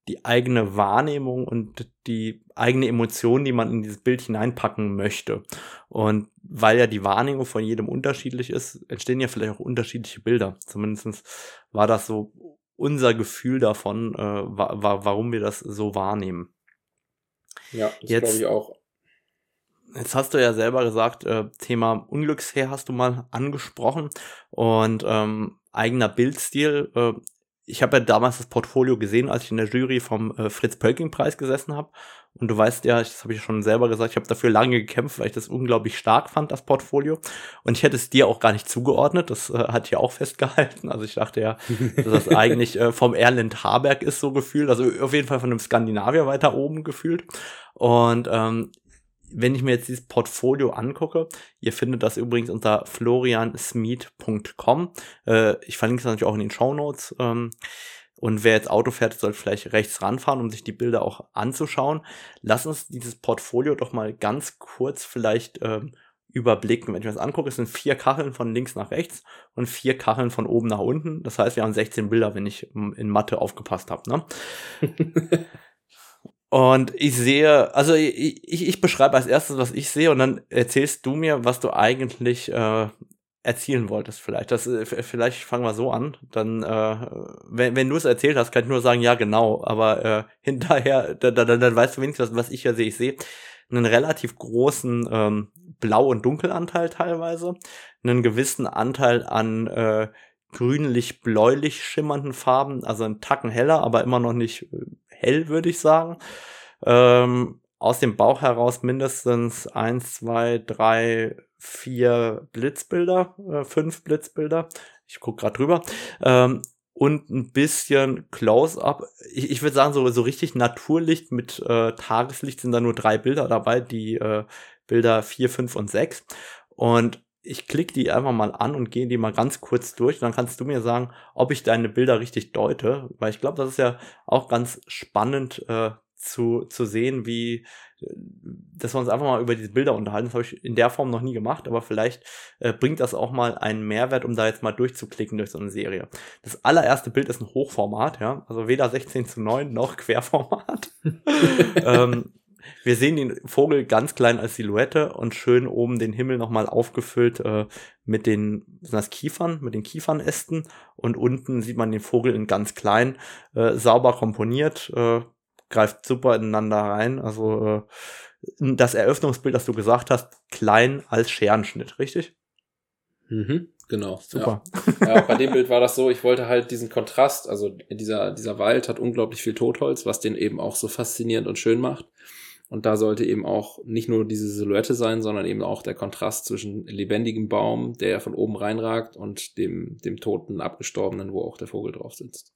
die eigene Wahrnehmung und die eigene Emotion, die man in dieses Bild hineinpacken möchte. Und weil ja die Wahrnehmung von jedem unterschiedlich ist, entstehen ja vielleicht auch unterschiedliche Bilder. Zumindest war das so unser Gefühl davon, äh, wa warum wir das so wahrnehmen.
Ja, das glaube ich auch.
Jetzt hast du ja selber gesagt, äh, Thema Unglücksheer hast du mal angesprochen und ähm, eigener Bildstil. Äh, ich habe ja damals das Portfolio gesehen, als ich in der Jury vom äh, Fritz Pölking Preis gesessen habe. Und du weißt ja, das habe ich schon selber gesagt, ich habe dafür lange gekämpft, weil ich das unglaublich stark fand, das Portfolio. Und ich hätte es dir auch gar nicht zugeordnet, das äh, hat ja auch festgehalten. Also ich dachte ja, dass das eigentlich äh, vom Erland Haberg ist so gefühlt, also auf jeden Fall von einem Skandinavier weiter oben gefühlt. Und ähm, wenn ich mir jetzt dieses Portfolio angucke, ihr findet das übrigens unter floriansmeet.com. Äh, ich verlinke es natürlich auch in den Show Notes. Ähm, und wer jetzt Auto fährt, sollte vielleicht rechts ranfahren, um sich die Bilder auch anzuschauen. Lass uns dieses Portfolio doch mal ganz kurz vielleicht ähm, überblicken. Wenn ich mir das angucke, es sind vier Kacheln von links nach rechts und vier Kacheln von oben nach unten. Das heißt, wir haben 16 Bilder, wenn ich in Mathe aufgepasst habe. Ne? Und ich sehe, also ich, ich, ich beschreibe als erstes, was ich sehe, und dann erzählst du mir, was du eigentlich äh, erzielen wolltest, vielleicht. Das, äh, vielleicht fangen wir so an. Dann, äh, wenn, wenn du es erzählt hast, kann ich nur sagen, ja, genau. Aber äh, hinterher, dann, dann, dann weißt du wenigstens, was ich ja sehe. Ich sehe einen relativ großen ähm, Blau- und Dunkelanteil teilweise, einen gewissen Anteil an äh, grünlich-bläulich schimmernden Farben, also ein Tacken heller, aber immer noch nicht äh, hell, würde ich sagen. Ähm, aus dem Bauch heraus mindestens eins, zwei, drei, vier Blitzbilder, äh, fünf Blitzbilder. Ich gucke gerade drüber. Ähm, und ein bisschen Close-up. Ich, ich würde sagen, so, so richtig Naturlicht mit äh, Tageslicht sind da nur drei Bilder dabei, die äh, Bilder vier, fünf und sechs. Und ich klicke die einfach mal an und gehe die mal ganz kurz durch. Dann kannst du mir sagen, ob ich deine Bilder richtig deute. Weil ich glaube, das ist ja auch ganz spannend äh, zu, zu sehen, wie, dass wir uns einfach mal über diese Bilder unterhalten. Das habe ich in der Form noch nie gemacht, aber vielleicht äh, bringt das auch mal einen Mehrwert, um da jetzt mal durchzuklicken durch so eine Serie. Das allererste Bild ist ein Hochformat, ja, also weder 16 zu 9 noch Querformat. ähm, wir sehen den Vogel ganz klein als Silhouette und schön oben den Himmel nochmal aufgefüllt äh, mit den sind das Kiefern, mit den Kiefernästen und unten sieht man den Vogel in ganz klein, äh, sauber komponiert, äh, greift super ineinander rein. Also äh, das Eröffnungsbild, das du gesagt hast, klein als Scherenschnitt, richtig?
Mhm, genau. Super. Ja. ja, bei dem Bild war das so, ich wollte halt diesen Kontrast, also dieser, dieser Wald hat unglaublich viel Totholz, was den eben auch so faszinierend und schön macht. Und da sollte eben auch nicht nur diese Silhouette sein, sondern eben auch der Kontrast zwischen lebendigem Baum, der von oben reinragt, und dem, dem toten, abgestorbenen, wo auch der Vogel drauf sitzt.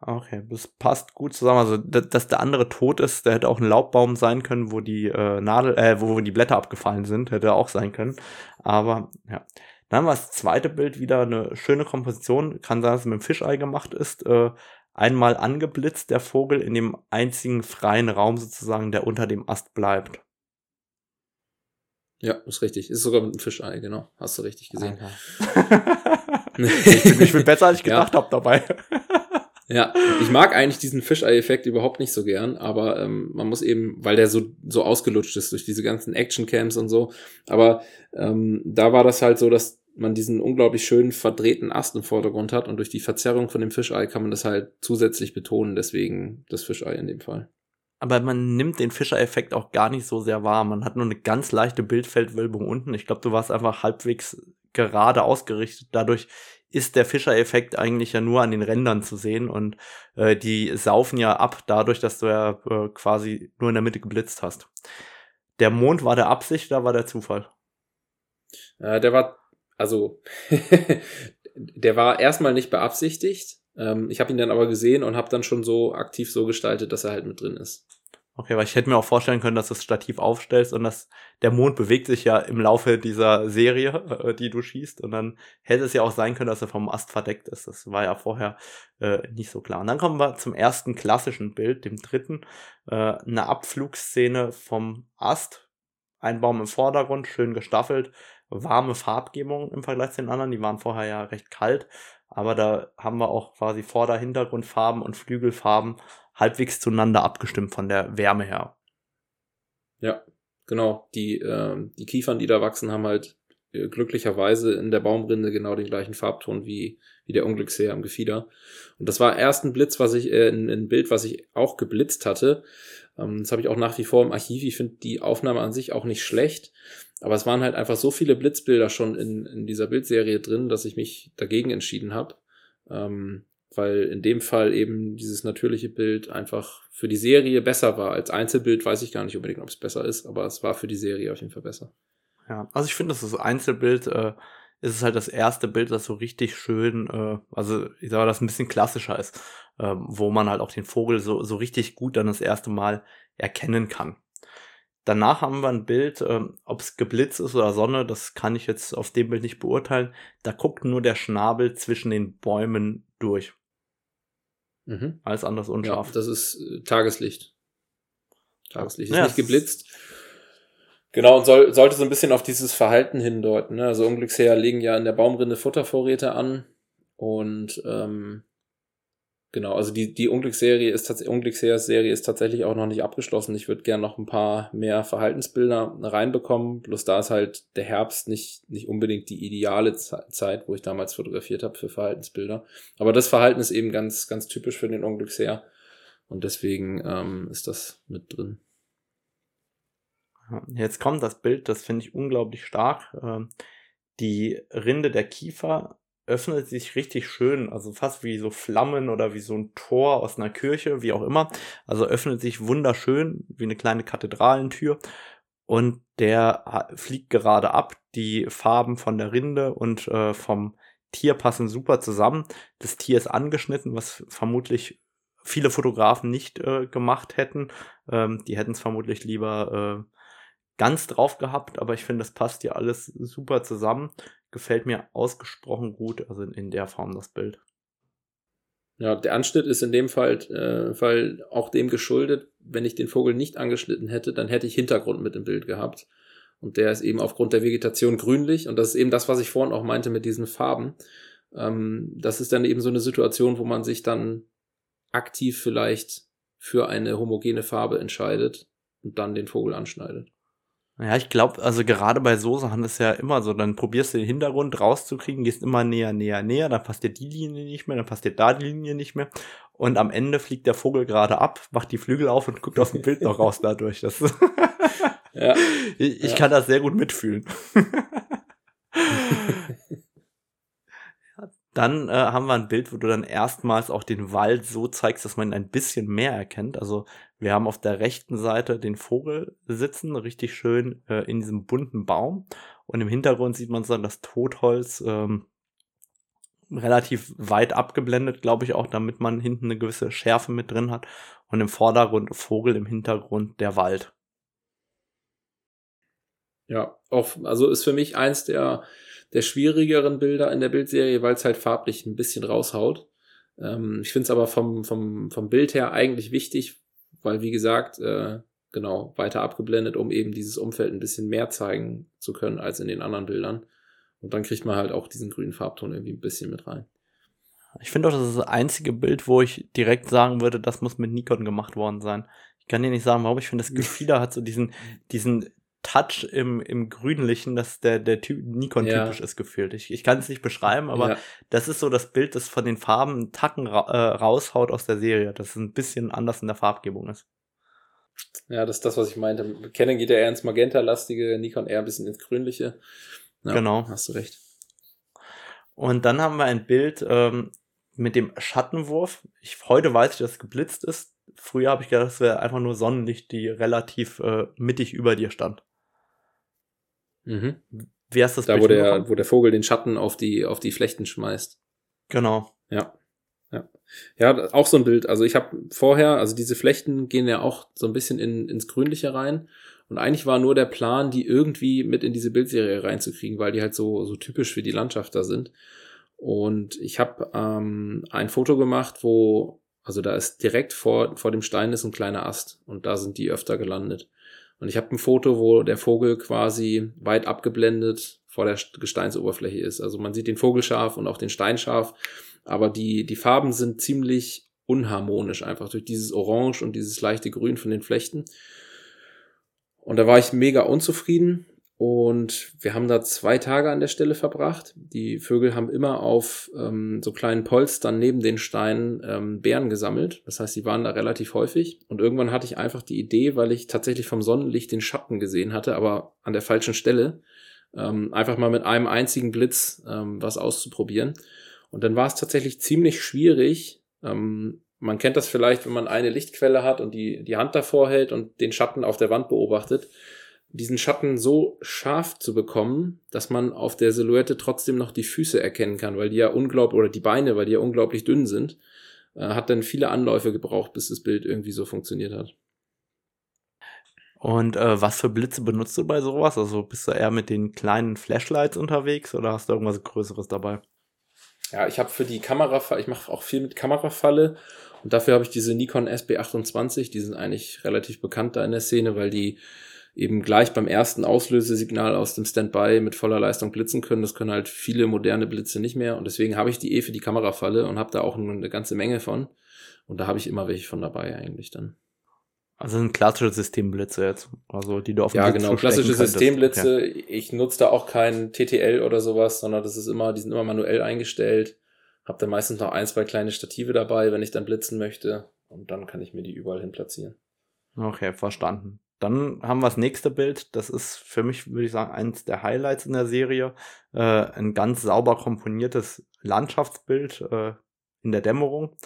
Okay, das passt gut zusammen. Also, dass der andere tot ist, der hätte auch ein Laubbaum sein können, wo die äh, Nadel, äh, wo die Blätter abgefallen sind, hätte auch sein können. Aber ja. Dann wir das zweite Bild wieder eine schöne Komposition. Kann sein, dass es mit dem Fischei gemacht ist. Äh, einmal angeblitzt, der Vogel in dem einzigen freien Raum sozusagen, der unter dem Ast bleibt.
Ja, ist richtig. Ist sogar mit einem Fischei, genau. Hast du richtig gesehen.
ich, bin, ich bin besser, als ich gedacht ja. habe dabei.
Ja, ich mag eigentlich diesen Fischei-Effekt überhaupt nicht so gern, aber ähm, man muss eben, weil der so, so ausgelutscht ist durch diese ganzen Action-Cams und so, aber ähm, da war das halt so, dass man diesen unglaublich schönen verdrehten Ast im Vordergrund hat und durch die Verzerrung von dem Fischei kann man das halt zusätzlich betonen, deswegen das Fischei in dem Fall.
Aber man nimmt den Fischer-Effekt auch gar nicht so sehr wahr. Man hat nur eine ganz leichte Bildfeldwölbung unten. Ich glaube, du warst einfach halbwegs gerade ausgerichtet. Dadurch ist der Fischer-Effekt eigentlich ja nur an den Rändern zu sehen und äh, die saufen ja ab dadurch, dass du ja äh, quasi nur in der Mitte geblitzt hast. Der Mond war der Absicht, da war der Zufall.
Äh, der war also der war erstmal nicht beabsichtigt. Ähm, ich habe ihn dann aber gesehen und habe dann schon so aktiv so gestaltet, dass er halt mit drin ist.
Okay, weil ich hätte mir auch vorstellen können, dass du das Stativ aufstellst und dass der Mond bewegt sich ja im Laufe dieser Serie, äh, die du schießt. Und dann hätte es ja auch sein können, dass er vom Ast verdeckt ist. Das war ja vorher äh, nicht so klar. Und dann kommen wir zum ersten klassischen Bild, dem dritten. Äh, eine Abflugszene vom Ast. Ein Baum im Vordergrund, schön gestaffelt warme Farbgebung im Vergleich zu den anderen. Die waren vorher ja recht kalt, aber da haben wir auch quasi Vorder-, Hintergrundfarben und Flügelfarben halbwegs zueinander abgestimmt von der Wärme her.
Ja, genau. Die, äh, die Kiefern, die da wachsen, haben halt äh, glücklicherweise in der Baumrinde genau den gleichen Farbton wie, wie der Unglücksseher am Gefieder. Und das war erst ein Blitz, was ich, äh, ein, ein Bild, was ich auch geblitzt hatte. Ähm, das habe ich auch nach wie vor im Archiv. Ich finde die Aufnahme an sich auch nicht schlecht. Aber es waren halt einfach so viele Blitzbilder schon in, in dieser Bildserie drin, dass ich mich dagegen entschieden habe. Ähm, weil in dem Fall eben dieses natürliche Bild einfach für die Serie besser war. Als Einzelbild weiß ich gar nicht unbedingt, ob es besser ist, aber es war für die Serie auf jeden Fall besser.
Ja, also ich finde, das Einzelbild, äh, ist es halt das erste Bild, das so richtig schön, äh, also ich sage mal, das ein bisschen klassischer ist, äh, wo man halt auch den Vogel so, so richtig gut dann das erste Mal erkennen kann. Danach haben wir ein Bild, äh, ob es geblitzt ist oder Sonne, das kann ich jetzt auf dem Bild nicht beurteilen. Da guckt nur der Schnabel zwischen den Bäumen durch. Mhm. Alles anders unscharf.
Ja, das ist äh, Tageslicht. Tageslicht ist ja, nicht geblitzt. Genau, und soll, sollte so ein bisschen auf dieses Verhalten hindeuten. Ne? Also Unglücksherr legen ja in der Baumrinde Futtervorräte an und ähm, Genau, also die, die Unglücksserie ist tatsächlich, Unglücksserie ist tatsächlich auch noch nicht abgeschlossen. Ich würde gerne noch ein paar mehr Verhaltensbilder reinbekommen. Bloß da ist halt der Herbst nicht, nicht unbedingt die ideale Zeit, wo ich damals fotografiert habe für Verhaltensbilder. Aber das Verhalten ist eben ganz, ganz typisch für den Unglücksseher. Und deswegen ähm, ist das mit drin.
Jetzt kommt das Bild, das finde ich unglaublich stark. Ähm, die Rinde der Kiefer öffnet sich richtig schön, also fast wie so Flammen oder wie so ein Tor aus einer Kirche, wie auch immer. Also öffnet sich wunderschön, wie eine kleine Kathedralentür. Und der fliegt gerade ab. Die Farben von der Rinde und äh, vom Tier passen super zusammen. Das Tier ist angeschnitten, was vermutlich viele Fotografen nicht äh, gemacht hätten. Ähm, die hätten es vermutlich lieber äh, ganz drauf gehabt, aber ich finde, das passt hier alles super zusammen gefällt mir ausgesprochen gut, also in, in der Form das Bild.
Ja, der Anschnitt ist in dem Fall, äh, Fall auch dem geschuldet, wenn ich den Vogel nicht angeschnitten hätte, dann hätte ich Hintergrund mit im Bild gehabt. Und der ist eben aufgrund der Vegetation grünlich. Und das ist eben das, was ich vorhin auch meinte mit diesen Farben. Ähm, das ist dann eben so eine Situation, wo man sich dann aktiv vielleicht für eine homogene Farbe entscheidet und dann den Vogel anschneidet.
Ja, ich glaube, also gerade bei so Sachen ist ja immer so, dann probierst du den Hintergrund rauszukriegen, gehst immer näher, näher, näher, dann passt dir die Linie nicht mehr, dann passt dir da die Linie nicht mehr. Und am Ende fliegt der Vogel gerade ab, macht die Flügel auf und guckt aus dem Bild noch raus dadurch. Das ja. ich, ich ja. kann das sehr gut mitfühlen. Dann äh, haben wir ein Bild, wo du dann erstmals auch den Wald so zeigst, dass man ihn ein bisschen mehr erkennt. Also wir haben auf der rechten Seite den Vogel sitzen, richtig schön äh, in diesem bunten Baum. Und im Hintergrund sieht man dann das Totholz ähm, relativ weit abgeblendet, glaube ich auch, damit man hinten eine gewisse Schärfe mit drin hat. Und im Vordergrund Vogel, im Hintergrund der Wald.
Ja, auch, also ist für mich eins der der schwierigeren Bilder in der Bildserie, weil es halt farblich ein bisschen raushaut. Ähm, ich finde es aber vom, vom, vom Bild her eigentlich wichtig, weil wie gesagt, äh, genau, weiter abgeblendet, um eben dieses Umfeld ein bisschen mehr zeigen zu können als in den anderen Bildern. Und dann kriegt man halt auch diesen grünen Farbton irgendwie ein bisschen mit rein.
Ich finde auch, das ist das einzige Bild, wo ich direkt sagen würde, das muss mit Nikon gemacht worden sein. Ich kann dir nicht sagen, warum. Ich finde, das Gefieder hat so diesen, diesen Touch im, im Grünlichen, dass der, der typ, Nikon-typisch ja. ist gefühlt. Ich, ich kann es nicht beschreiben, aber ja. das ist so das Bild, das von den Farben Tacken ra äh, raushaut aus der Serie, dass es ein bisschen anders in der Farbgebung ist.
Ja, das ist das, was ich meinte. Canon geht ja eher ins Magenta-lastige, Nikon eher ein bisschen ins Grünliche.
Ja, genau.
Hast du recht.
Und dann haben wir ein Bild ähm, mit dem Schattenwurf. Ich, heute weiß ich, dass es geblitzt ist. Früher habe ich gedacht, es wäre einfach nur Sonnenlicht, die relativ äh, mittig über dir stand.
Mhm. Wie hast du das Da, wo der, wo der Vogel den Schatten auf die, auf die Flechten schmeißt.
Genau.
Ja. Ja. Ja, auch so ein Bild. Also ich habe vorher, also diese Flechten gehen ja auch so ein bisschen in, ins Grünliche rein. Und eigentlich war nur der Plan, die irgendwie mit in diese Bildserie reinzukriegen, weil die halt so, so typisch für die Landschaft da sind. Und ich habe ähm, ein Foto gemacht, wo, also da ist direkt vor, vor dem Stein ist ein kleiner Ast und da sind die öfter gelandet. Und ich habe ein Foto, wo der Vogel quasi weit abgeblendet vor der Gesteinsoberfläche ist. Also man sieht den Vogel scharf und auch den Stein scharf, aber die, die Farben sind ziemlich unharmonisch, einfach durch dieses Orange und dieses leichte Grün von den Flechten. Und da war ich mega unzufrieden, Und wir haben da zwei Tage an der Stelle verbracht. Die Vögel haben immer auf ähm, so kleinen Polstern neben den Steinen ähm, Bären gesammelt. Das heißt, sie waren da relativ häufig. Und irgendwann hatte ich einfach die Idee, weil ich tatsächlich vom Sonnenlicht den Schatten gesehen hatte, aber an der falschen Stelle, ähm, einfach mal mit einem einzigen Blitz ähm, was auszuprobieren. Und dann war es tatsächlich ziemlich schwierig. Ähm, man kennt das vielleicht, wenn man eine Lichtquelle hat und die, die Hand davor hält und den Schatten auf der Wand beobachtet diesen Schatten so scharf zu bekommen, dass man auf der Silhouette trotzdem noch die Füße erkennen kann, weil die ja unglaublich, oder die Beine, weil die ja unglaublich dünn sind, äh, hat dann viele Anläufe gebraucht, bis das Bild irgendwie so funktioniert hat.
Und äh, was für Blitze benutzt du bei sowas? Also bist du eher mit den kleinen Flashlights unterwegs oder hast du irgendwas Größeres dabei?
Ja, ich habe für die Kamera, ich mache auch viel mit Kamerafalle und dafür habe ich diese Nikon SB28, die sind eigentlich relativ bekannt da in der Szene, weil die eben gleich beim ersten Auslösesignal aus dem Standby mit voller Leistung blitzen können. Das können halt viele moderne Blitze nicht mehr. Und deswegen habe ich die eh für die Kamerafalle und habe da auch eine ganze Menge von. Und da habe ich immer welche von dabei eigentlich dann.
Also ein klassische Systemblitze jetzt, also die du auf dem
Ja, Blitz genau, klassische Systemblitze. Okay. Ich nutze da auch kein TTL oder sowas, sondern das ist immer, die sind immer manuell eingestellt. Hab da meistens noch ein, zwei kleine Stative dabei, wenn ich dann blitzen möchte. Und dann kann ich mir die überall hin platzieren.
Okay, verstanden. Dann haben wir das nächste Bild. Das ist für mich, würde ich sagen, eines der Highlights in der Serie. Äh, ein ganz sauber komponiertes Landschaftsbild äh, in der Dämmerung.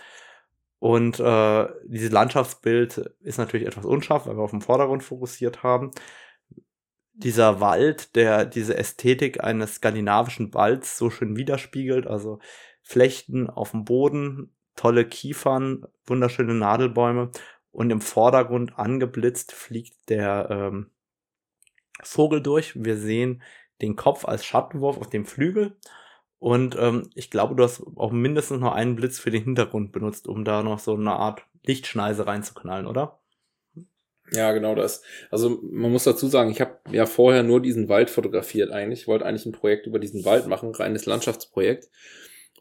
Und äh, dieses Landschaftsbild ist natürlich etwas unscharf, weil wir auf den Vordergrund fokussiert haben. Dieser Wald, der diese Ästhetik eines skandinavischen Walds so schön widerspiegelt, also Flechten auf dem Boden, tolle Kiefern, wunderschöne Nadelbäume und im Vordergrund angeblitzt fliegt der ähm, Vogel durch. Wir sehen den Kopf als Schattenwurf auf dem Flügel. Und ähm, ich glaube, du hast auch mindestens noch einen Blitz für den Hintergrund benutzt, um da noch so eine Art Lichtschneise reinzuknallen, oder?
Ja, genau das. Also man muss dazu sagen, ich habe ja vorher nur diesen Wald fotografiert eigentlich. Ich wollte eigentlich ein Projekt über diesen Wald machen, reines Landschaftsprojekt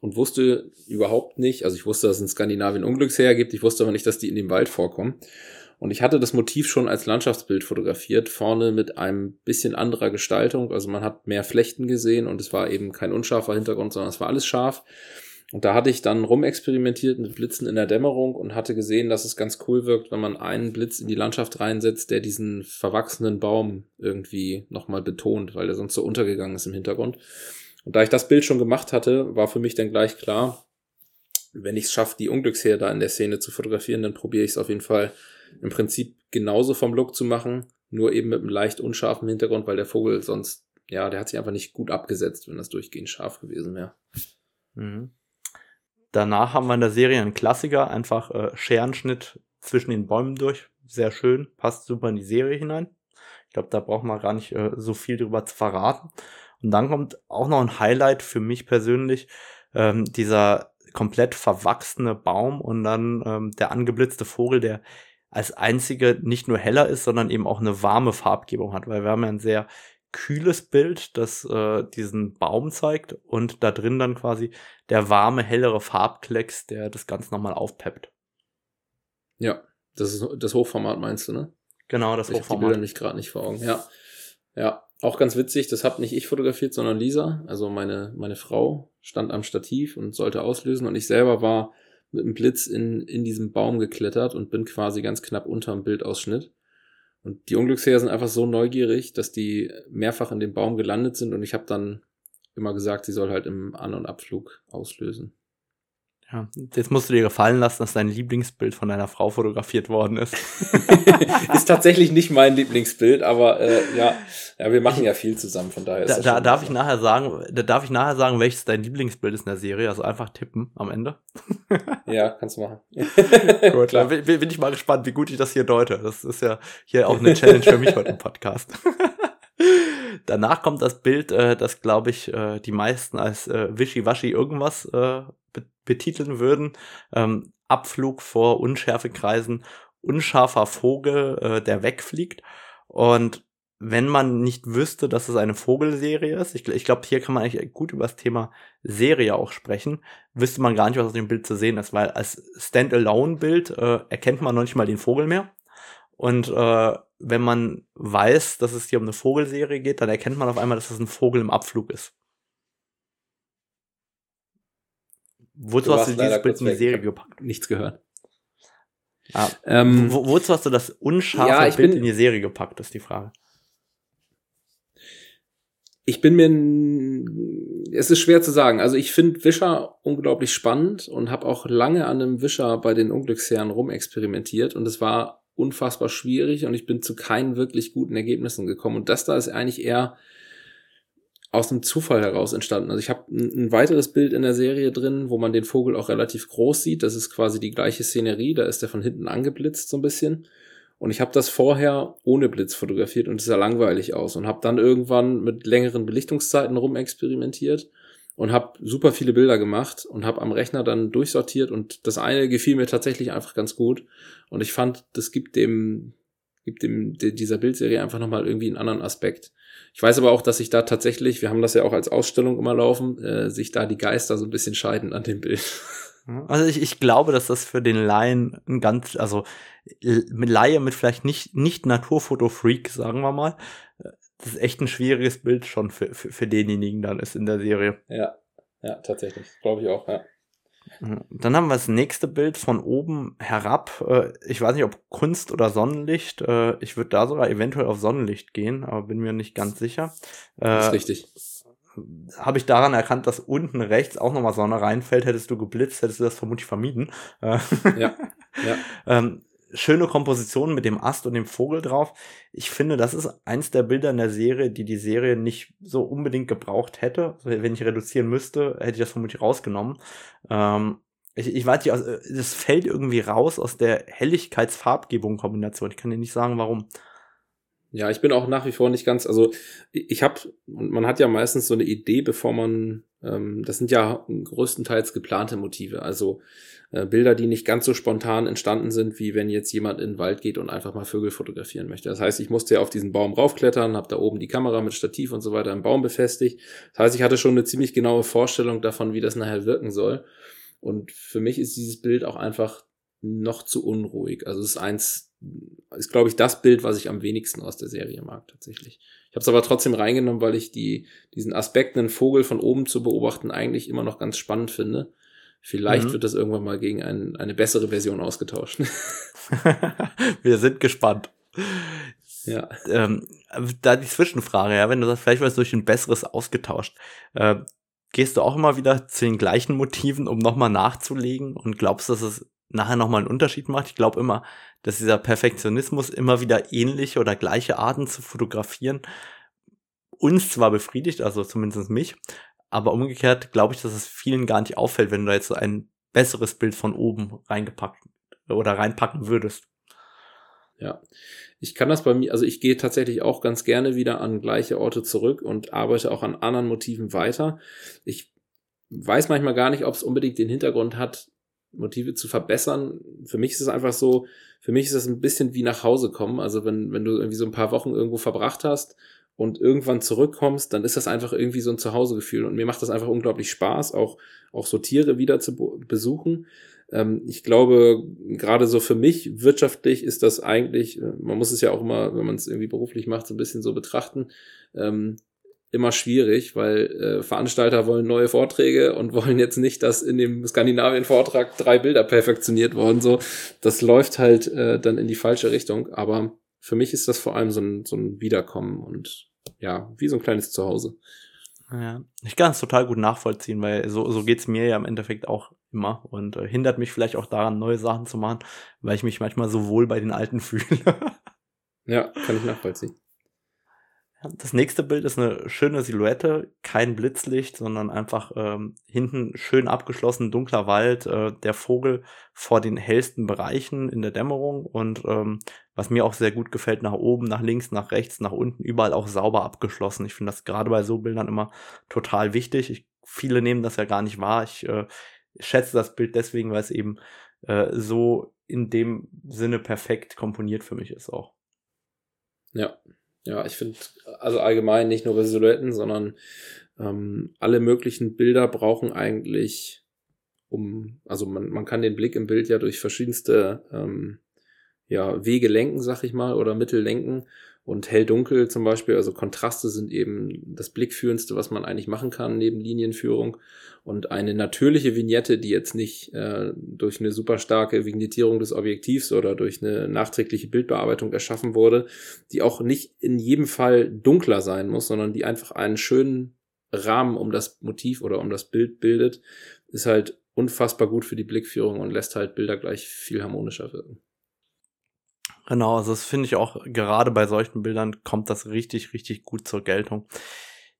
und wusste überhaupt nicht, also ich wusste, dass es in Skandinavien Unglücksherr gibt, ich wusste aber nicht, dass die in dem Wald vorkommen. Und ich hatte das Motiv schon als Landschaftsbild fotografiert, vorne mit einem bisschen anderer Gestaltung. Also man hat mehr Flechten gesehen und es war eben kein unscharfer Hintergrund, sondern es war alles scharf. Und da hatte ich dann rumexperimentiert mit Blitzen in der Dämmerung und hatte gesehen, dass es ganz cool wirkt, wenn man einen Blitz in die Landschaft reinsetzt, der diesen verwachsenen Baum irgendwie nochmal betont, weil der sonst so untergegangen ist im Hintergrund. Und da ich das Bild schon gemacht hatte, war für mich dann gleich klar, wenn ich es schaffe, die Unglücksheer da in der Szene zu fotografieren, dann probiere ich es auf jeden Fall im Prinzip genauso vom Look zu machen, nur eben mit einem leicht unscharfen Hintergrund, weil der Vogel sonst, ja, der hat sich einfach nicht gut abgesetzt, wenn das durchgehend scharf gewesen wäre. Mhm.
Danach haben wir in der Serie einen Klassiker, einfach äh, Scherenschnitt zwischen den Bäumen durch. Sehr schön, passt super in die Serie hinein. Ich glaube, da braucht man gar nicht äh, so viel drüber zu verraten. Und dann kommt auch noch ein Highlight für mich persönlich, ähm, dieser komplett verwachsene Baum und dann ähm, der angeblitzte Vogel, der als einzige nicht nur heller ist, sondern eben auch eine warme Farbgebung hat, weil wir haben ja ein sehr kühles Bild, das äh, diesen Baum zeigt und da drin dann quasi der warme, hellere Farbklecks, der das Ganze nochmal aufpeppt.
Ja, das ist das Hochformat meinst du, ne?
Genau, das
ich Hochformat. Ich habe die Bilder nicht gerade nicht vor Augen. Ja, ja, auch ganz witzig, das habe nicht ich fotografiert, sondern Lisa, also meine, meine Frau, stand am Stativ und sollte auslösen und ich selber war mit einem Blitz in, in diesem Baum geklettert und bin quasi ganz knapp unterm Bildausschnitt. Und die Unglücksherren sind einfach so neugierig, dass die mehrfach in dem Baum gelandet sind und ich habe dann immer gesagt, sie soll halt im An- und Abflug auslösen.
Ja, jetzt musst du dir gefallen lassen, dass dein Lieblingsbild von deiner Frau fotografiert worden ist.
ist tatsächlich nicht mein Lieblingsbild, aber äh, ja, ja, wir machen ja viel zusammen, von daher.
Ist da, da darf ich nachher sagen, da darf ich nachher sagen, welches dein Lieblingsbild ist in der Serie. Also einfach tippen am Ende.
ja, kannst du machen.
gut, Klar. Bin, bin ich mal gespannt, wie gut ich das hier deute. Das ist ja hier auch eine Challenge für mich heute im Podcast. Danach kommt das Bild, äh, das glaube ich äh, die meisten als äh, wischiwaschi irgendwas äh, betiteln würden. Ähm, Abflug vor Unschärfekreisen, unscharfer Vogel, äh, der wegfliegt. Und wenn man nicht wüsste, dass es eine Vogelserie ist, ich, ich glaube, hier kann man eigentlich gut über das Thema Serie auch sprechen, wüsste man gar nicht, was auf dem Bild zu sehen ist, weil als Standalone-Bild äh, erkennt man noch nicht mal den Vogel mehr. Und äh, wenn man weiß, dass es hier um eine Vogelserie geht, dann erkennt man auf einmal, dass es ein Vogel im Abflug ist. Wozu hast du dieses Bild in die Serie gepackt?
Nichts gehört.
Ah, ähm, wo, wozu hast du das unscharfe ja, Bild in die Serie gepackt, ist die Frage.
Ich bin mir, es ist schwer zu sagen. Also ich finde Wischer unglaublich spannend und habe auch lange an einem Wischer bei den Unglücksherren rumexperimentiert und es war unfassbar schwierig und ich bin zu keinen wirklich guten Ergebnissen gekommen. Und das da ist eigentlich eher aus einem Zufall heraus entstanden. Also ich habe ein, ein, weiteres Bild in der Serie drin, wo man den Vogel auch relativ groß sieht. Das ist quasi die gleiche Szenerie. Da ist er von hinten angeblitzt so ein bisschen. Und ich habe das vorher ohne Blitz fotografiert und es sah langweilig aus und habe dann irgendwann mit längeren Belichtungszeiten rumexperimentiert und habe super viele Bilder gemacht und habe am Rechner dann durchsortiert und das eine gefiel mir tatsächlich einfach ganz gut und ich fand, das gibt dem gibt dem dieser Bildserie einfach nochmal irgendwie einen anderen Aspekt. Ich weiß aber auch, dass sich da tatsächlich, wir haben das ja auch als Ausstellung immer laufen, äh, sich da die Geister so ein bisschen scheiden an dem Bild.
Also ich, ich glaube, dass das für den Laien ein ganz, also mit Laie mit vielleicht nicht, nicht Naturfoto-Freak, sagen wir mal, das ist echt ein schwieriges Bild schon für, für, für denjenigen dann ist in der Serie.
Ja, ja, tatsächlich. Glaube ich auch, ja.
Dann haben wir das nächste Bild von oben herab. Äh, ich weiß nicht, ob Kunst oder Sonnenlicht. Äh, ich würde da sogar eventuell auf Sonnenlicht gehen, aber bin mir nicht ganz sicher.
Das ist äh, richtig.
Habe ich daran erkannt, dass unten rechts auch nochmal Sonne reinfällt. Hättest du geblitzt, hättest du das vermutlich vermieden.
Ja. ja.
ähm, schöne Komposition mit dem Ast und dem Vogel drauf. Ich finde, das ist eins der Bilder in der Serie, die die Serie nicht so unbedingt gebraucht hätte. Wenn ich reduzieren müsste, hätte ich das vermutlich rausgenommen. Ähm, ich, ich weiß nicht, also, das fällt irgendwie raus aus der Helligkeits-Farbgebung-Kombination. Ich kann dir nicht sagen, warum.
Ja, ich bin auch nach wie vor nicht ganz, also ich habe, und man hat ja meistens so eine Idee, bevor man, ähm, das sind ja größtenteils geplante Motive, also äh, Bilder, die nicht ganz so spontan entstanden sind, wie wenn jetzt jemand in den Wald geht und einfach mal Vögel fotografieren möchte. Das heißt, ich musste ja auf diesen Baum raufklettern, habe da oben die Kamera mit Stativ und so weiter im Baum befestigt. Das heißt, ich hatte schon eine ziemlich genaue Vorstellung davon, wie das nachher wirken soll. Und für mich ist dieses Bild auch einfach noch zu unruhig. Also es ist eins, ist glaube ich das Bild, was ich am wenigsten aus der Serie mag tatsächlich. Ich habe es aber trotzdem reingenommen, weil ich die diesen Aspekt, einen Vogel von oben zu beobachten, eigentlich immer noch ganz spannend finde. Vielleicht mhm. wird das irgendwann mal gegen ein, eine bessere Version ausgetauscht.
Wir sind gespannt.
Ja.
Ähm, da die Zwischenfrage, ja, wenn du sagst, vielleicht wird es durch ein besseres ausgetauscht. Äh, gehst du auch immer wieder zu den gleichen Motiven, um nochmal nachzulegen und glaubst, dass es nachher nochmal einen Unterschied macht? Ich glaube immer, dass dieser Perfektionismus, immer wieder ähnliche oder gleiche Arten zu fotografieren, uns zwar befriedigt, also zumindest mich, aber umgekehrt glaube ich, dass es vielen gar nicht auffällt, wenn du da jetzt ein besseres Bild von oben reingepackt oder reinpacken würdest.
Ja, ich kann das bei mir, also ich gehe tatsächlich auch ganz gerne wieder an gleiche Orte zurück und arbeite auch an anderen Motiven weiter. Ich weiß manchmal gar nicht, ob es unbedingt den Hintergrund hat, Motive zu verbessern. Für mich ist es einfach so, für mich ist es ein bisschen wie nach Hause kommen. Also wenn, wenn du irgendwie so ein paar Wochen irgendwo verbracht hast und irgendwann zurückkommst, dann ist das einfach irgendwie so ein Zuhausegefühl. Und mir macht das einfach unglaublich Spaß, auch, auch so Tiere wieder zu besuchen. Ähm, ich glaube, gerade so für mich wirtschaftlich ist das eigentlich, äh, man muss es ja auch immer, wenn man es irgendwie beruflich macht, so ein bisschen so betrachten, ähm, immer schwierig, weil äh, Veranstalter wollen neue Vorträge und wollen jetzt nicht, dass in dem Skandinavien-Vortrag drei Bilder perfektioniert wurden. So, das läuft halt äh, dann in die falsche Richtung. Aber für mich ist das vor allem so ein, so ein Wiederkommen und ja, wie so ein kleines Zuhause.
Ja, ich kann es total gut nachvollziehen, weil so, so geht's mir ja im Endeffekt auch immer und äh, hindert mich vielleicht auch daran, neue Sachen zu machen, weil ich mich manchmal so wohl bei den alten fühle.
ja, kann ich nachvollziehen.
Das nächste Bild ist eine schöne Silhouette, kein Blitzlicht, sondern einfach ähm, hinten schön abgeschlossen, dunkler Wald, äh, der Vogel vor den hellsten Bereichen in der Dämmerung und ähm, was mir auch sehr gut gefällt, nach oben, nach links, nach rechts, nach unten, überall auch sauber abgeschlossen. Ich finde das gerade bei so Bildern immer total wichtig. Ich, viele nehmen das ja gar nicht wahr. Ich äh, schätze das Bild deswegen, weil es eben äh, so in dem Sinne perfekt komponiert für mich ist auch.
Ja, ja, ich finde, also allgemein nicht nur bei Silhouetten, sondern ähm, alle möglichen Bilder brauchen eigentlich, um, also man, man kann den Blick im Bild ja durch verschiedenste ähm, ja, Wege lenken, sag ich mal, oder Mittel lenken. Und hell-dunkel zum Beispiel, also Kontraste sind eben das Blickführendste, was man eigentlich machen kann neben Linienführung. Und eine natürliche Vignette, die jetzt nicht äh, durch eine super starke Vignettierung des Objektivs oder durch eine nachträgliche Bildbearbeitung erschaffen wurde, die auch nicht in jedem Fall dunkler sein muss, sondern die einfach einen schönen Rahmen um das Motiv oder um das Bild bildet, ist halt unfassbar gut für die Blickführung und lässt halt Bilder gleich viel harmonischer wirken.
Genau, also das finde ich auch gerade bei solchen Bildern kommt das richtig, richtig gut zur Geltung.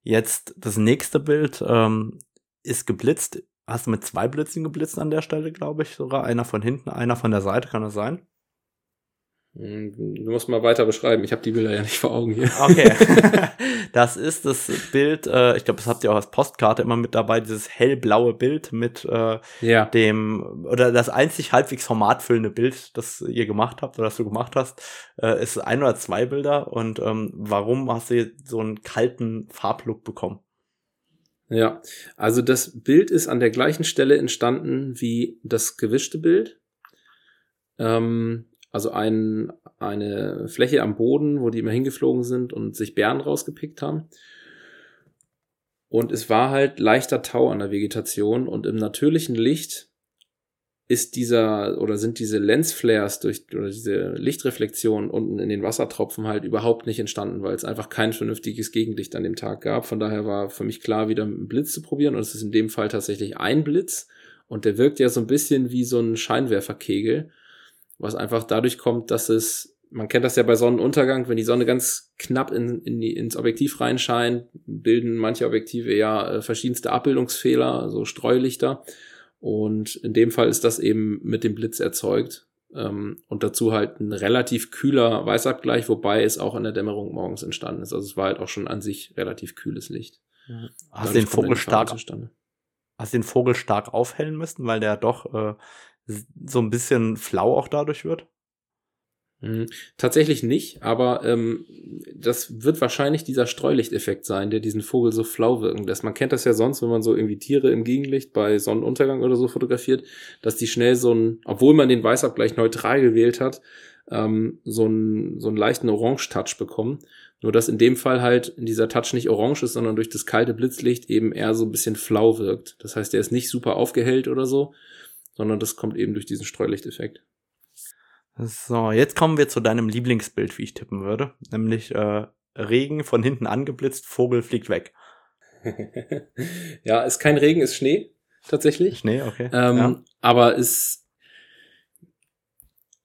Jetzt das nächste Bild ähm, ist geblitzt. Hast du mit zwei Blitzen geblitzt an der Stelle, glaube ich sogar. Einer von hinten, einer von der Seite, kann das sein?
Hm, du musst mal weiter beschreiben. Ich habe die Bilder ja nicht vor Augen hier.
Okay. das ist das Bild, äh, ich glaube, das habt ihr auch als Postkarte immer mit dabei, dieses hellblaue Bild mit äh, ja. dem, oder das einzig halbwegs formatfüllende Bild, das ihr gemacht habt oder das du gemacht hast, äh, ist ein oder zwei Bilder. Und ähm, warum hast du so einen kalten Farblook bekommen?
Ja, also das Bild ist an der gleichen Stelle entstanden wie das gewischte Bild. Ähm, also ein, eine Fläche am Boden, wo die immer hingeflogen sind und sich Bären rausgepickt haben. Und es war halt leichter Tau an der Vegetation und im natürlichen Licht ist dieser oder sind diese Lensflares durch oder diese Lichtreflexion unten in den Wassertropfen halt überhaupt nicht entstanden, weil es einfach kein vernünftiges Gegenlicht an dem Tag gab. Von daher war für mich klar, wieder einen Blitz zu probieren und es ist in dem Fall tatsächlich ein Blitz und der wirkt ja so ein bisschen wie so ein Scheinwerferkegel was einfach dadurch kommt, dass es, man kennt das ja bei Sonnenuntergang, wenn die Sonne ganz knapp in, in die, ins Objektiv reinscheint, bilden manche Objektive ja äh, verschiedenste Abbildungsfehler, so Streulichter. Und in dem Fall ist das eben mit dem Blitz erzeugt. Ähm, und dazu halt ein relativ kühler Weißabgleich, wobei es auch in der Dämmerung morgens entstanden ist. Also es war halt auch schon an sich relativ kühles Licht.
Ja. Hast du den Vogel stark, hast den Vogel stark aufhellen müssen, weil der doch äh, so ein bisschen flau auch dadurch wird?
Mhm. Tatsächlich nicht, aber ähm, das wird wahrscheinlich dieser Streulichteffekt sein, der diesen Vogel so flau wirken lässt. Man kennt das ja sonst, wenn man so irgendwie Tiere im Gegenlicht bei Sonnenuntergang oder so fotografiert, dass die schnell so ein, obwohl man den Weißabgleich neutral gewählt hat, ähm, so, einen, so einen leichten Orange-Touch bekommen. Nur dass in dem Fall halt dieser Touch nicht orange ist, sondern durch das kalte Blitzlicht eben eher so ein bisschen flau wirkt. Das heißt, der ist nicht super aufgehellt oder so, sondern das kommt eben durch diesen Streulichteffekt.
So, jetzt kommen wir zu deinem Lieblingsbild, wie ich tippen würde, nämlich äh, Regen von hinten angeblitzt, Vogel fliegt weg.
ja, ist kein Regen, ist Schnee tatsächlich.
Schnee, okay.
Ähm, ja. Aber ist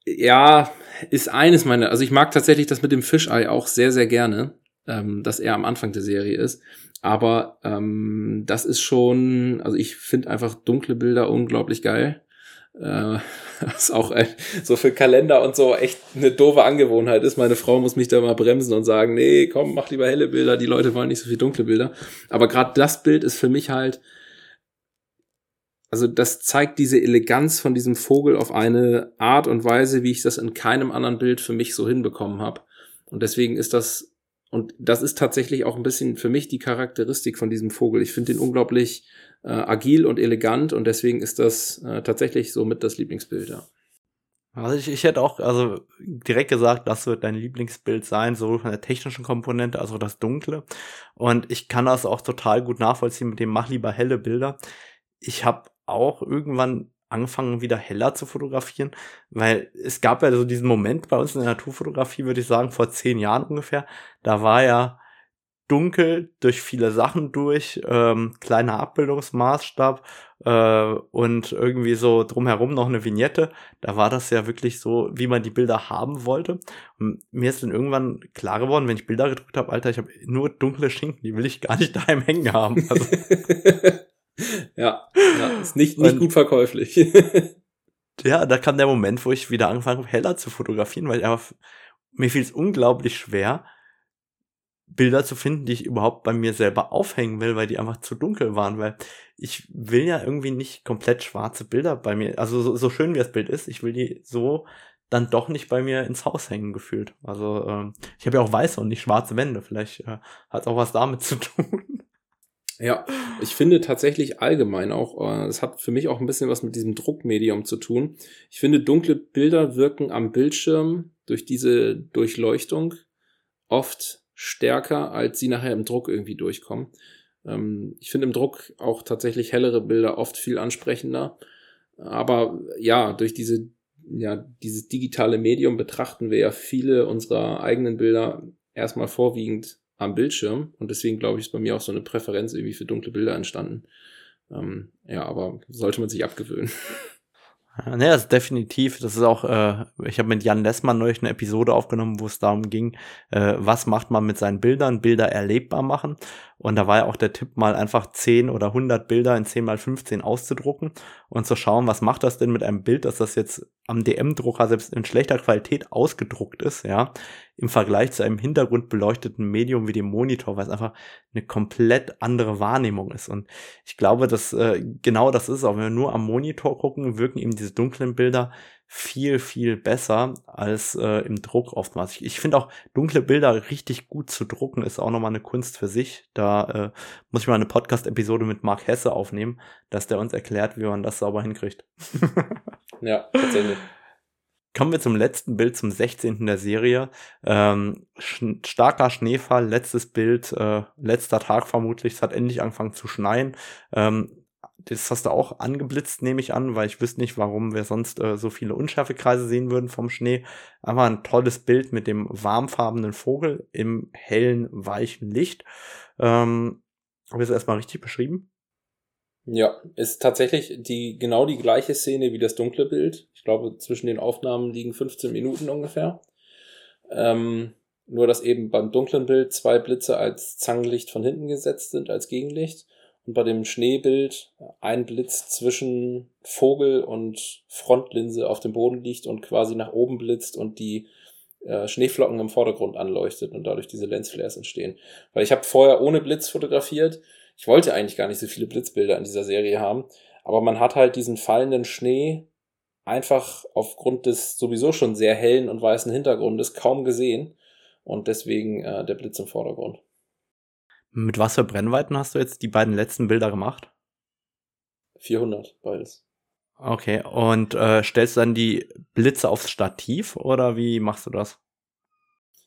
ja ist eines meiner. Also ich mag tatsächlich das mit dem Fischei auch sehr sehr gerne, ähm, dass er am Anfang der Serie ist. Aber ähm, das ist schon, also ich finde einfach dunkle Bilder unglaublich geil. Äh, was auch ein, so für Kalender und so echt eine doofe Angewohnheit ist. Meine Frau muss mich da mal bremsen und sagen, nee, komm, mach lieber helle Bilder, die Leute wollen nicht so viel dunkle Bilder. Aber gerade das Bild ist für mich halt, also das zeigt diese Eleganz von diesem Vogel auf eine Art und Weise, wie ich das in keinem anderen Bild für mich so hinbekommen habe. Und deswegen ist das, und das ist tatsächlich auch ein bisschen für mich die Charakteristik von diesem Vogel. Ich finde den unglaublich äh, agil und elegant und deswegen ist das äh, tatsächlich so mit das Lieblingsbild, ja.
Also ich, ich hätte auch also direkt gesagt, das wird dein Lieblingsbild sein, sowohl von der technischen Komponente als auch das Dunkle. Und ich kann das auch total gut nachvollziehen mit dem mach lieber helle Bilder. Ich habe auch irgendwann angefangen, wieder heller zu fotografieren, weil es gab ja so diesen Moment bei uns in der Naturfotografie, würde ich sagen, vor zehn Jahren ungefähr. Da war ja dunkel durch viele Sachen durch, ähm, kleiner Abbildungsmaßstab äh, und irgendwie so drumherum noch eine Vignette. Da war das ja wirklich so, wie man die Bilder haben wollte. Und mir ist dann irgendwann klar geworden, wenn ich Bilder gedruckt habe, Alter, ich habe nur dunkle Schinken, die will ich gar nicht daheim hängen haben. Also
ja, ja, ist nicht, nicht und, gut verkäuflich.
ja, da kam der Moment, wo ich wieder angefangen habe, heller zu fotografieren, weil einfach, mir fiel es unglaublich schwer, Bilder zu finden, die ich überhaupt bei mir selber aufhängen will, weil die einfach zu dunkel waren, weil ich will ja irgendwie nicht komplett schwarze Bilder bei mir, also so, so schön wie das Bild ist, ich will die so dann doch nicht bei mir ins Haus hängen gefühlt. Also ähm, ich habe ja auch weiße und nicht schwarze Wände, vielleicht äh, hat auch was damit zu tun.
Ja, ich finde tatsächlich allgemein auch, äh, es hat für mich auch ein bisschen was mit diesem Druckmedium zu tun. Ich finde, dunkle Bilder wirken am Bildschirm durch diese Durchleuchtung oft stärker, als sie nachher im Druck irgendwie durchkommen. Ähm, ich finde im Druck auch tatsächlich hellere Bilder oft viel ansprechender. Aber ja, durch diese, ja, dieses digitale Medium betrachten wir ja viele unserer eigenen Bilder erstmal vorwiegend am Bildschirm. Und deswegen glaube ich, ist bei mir auch so eine Präferenz irgendwie für dunkle Bilder entstanden. Ähm, ja, aber sollte man sich abgewöhnen.
Ja, das ist definitiv. Das ist auch, äh, ich habe mit Jan Lessmann neulich eine Episode aufgenommen, wo es darum ging, äh, was macht man mit seinen Bildern, Bilder erlebbar machen. Und da war ja auch der Tipp, mal einfach 10 oder 100 Bilder in 10 mal 15 auszudrucken und zu schauen, was macht das denn mit einem Bild, dass das jetzt am DM-Drucker selbst in schlechter Qualität ausgedruckt ist, ja, im Vergleich zu einem hintergrundbeleuchteten Medium wie dem Monitor, weil es einfach eine komplett andere Wahrnehmung ist. Und ich glaube, dass äh, genau das ist, auch wenn wir nur am Monitor gucken, wirken eben diese dunklen Bilder viel, viel besser als äh, im Druck oftmals. Ich, ich finde auch dunkle Bilder richtig gut zu drucken, ist auch nochmal eine Kunst für sich. Da äh, muss ich mal eine Podcast-Episode mit Marc Hesse aufnehmen, dass der uns erklärt, wie man das sauber hinkriegt.
ja, tatsächlich.
Kommen wir zum letzten Bild, zum 16. der Serie. Ähm, sch starker Schneefall, letztes Bild, äh, letzter Tag vermutlich. Es hat endlich angefangen zu schneien. Ähm, das hast du auch angeblitzt, nehme ich an, weil ich wüsste nicht, warum wir sonst äh, so viele Unschärfekreise sehen würden vom Schnee. Einfach ein tolles Bild mit dem warmfarbenen Vogel im hellen, weichen Licht. Ähm, Habe ich es erstmal richtig beschrieben?
Ja, ist tatsächlich die genau die gleiche Szene wie das dunkle Bild. Ich glaube, zwischen den Aufnahmen liegen 15 Minuten ungefähr. Ähm, nur, dass eben beim dunklen Bild zwei Blitze als Zangenlicht von hinten gesetzt sind, als Gegenlicht und bei dem Schneebild ein Blitz zwischen Vogel und Frontlinse auf dem Boden liegt und quasi nach oben blitzt und die äh, Schneeflocken im Vordergrund anleuchtet und dadurch diese Lensflares entstehen. Weil ich habe vorher ohne Blitz fotografiert. Ich wollte eigentlich gar nicht so viele Blitzbilder in dieser Serie haben, aber man hat halt diesen fallenden Schnee einfach aufgrund des sowieso schon sehr hellen und weißen Hintergrundes kaum gesehen und deswegen äh, der Blitz im Vordergrund.
Mit was für Brennweiten hast du jetzt die beiden letzten Bilder gemacht?
400, beides.
Okay, und äh, stellst du dann die Blitze aufs Stativ oder wie machst du das?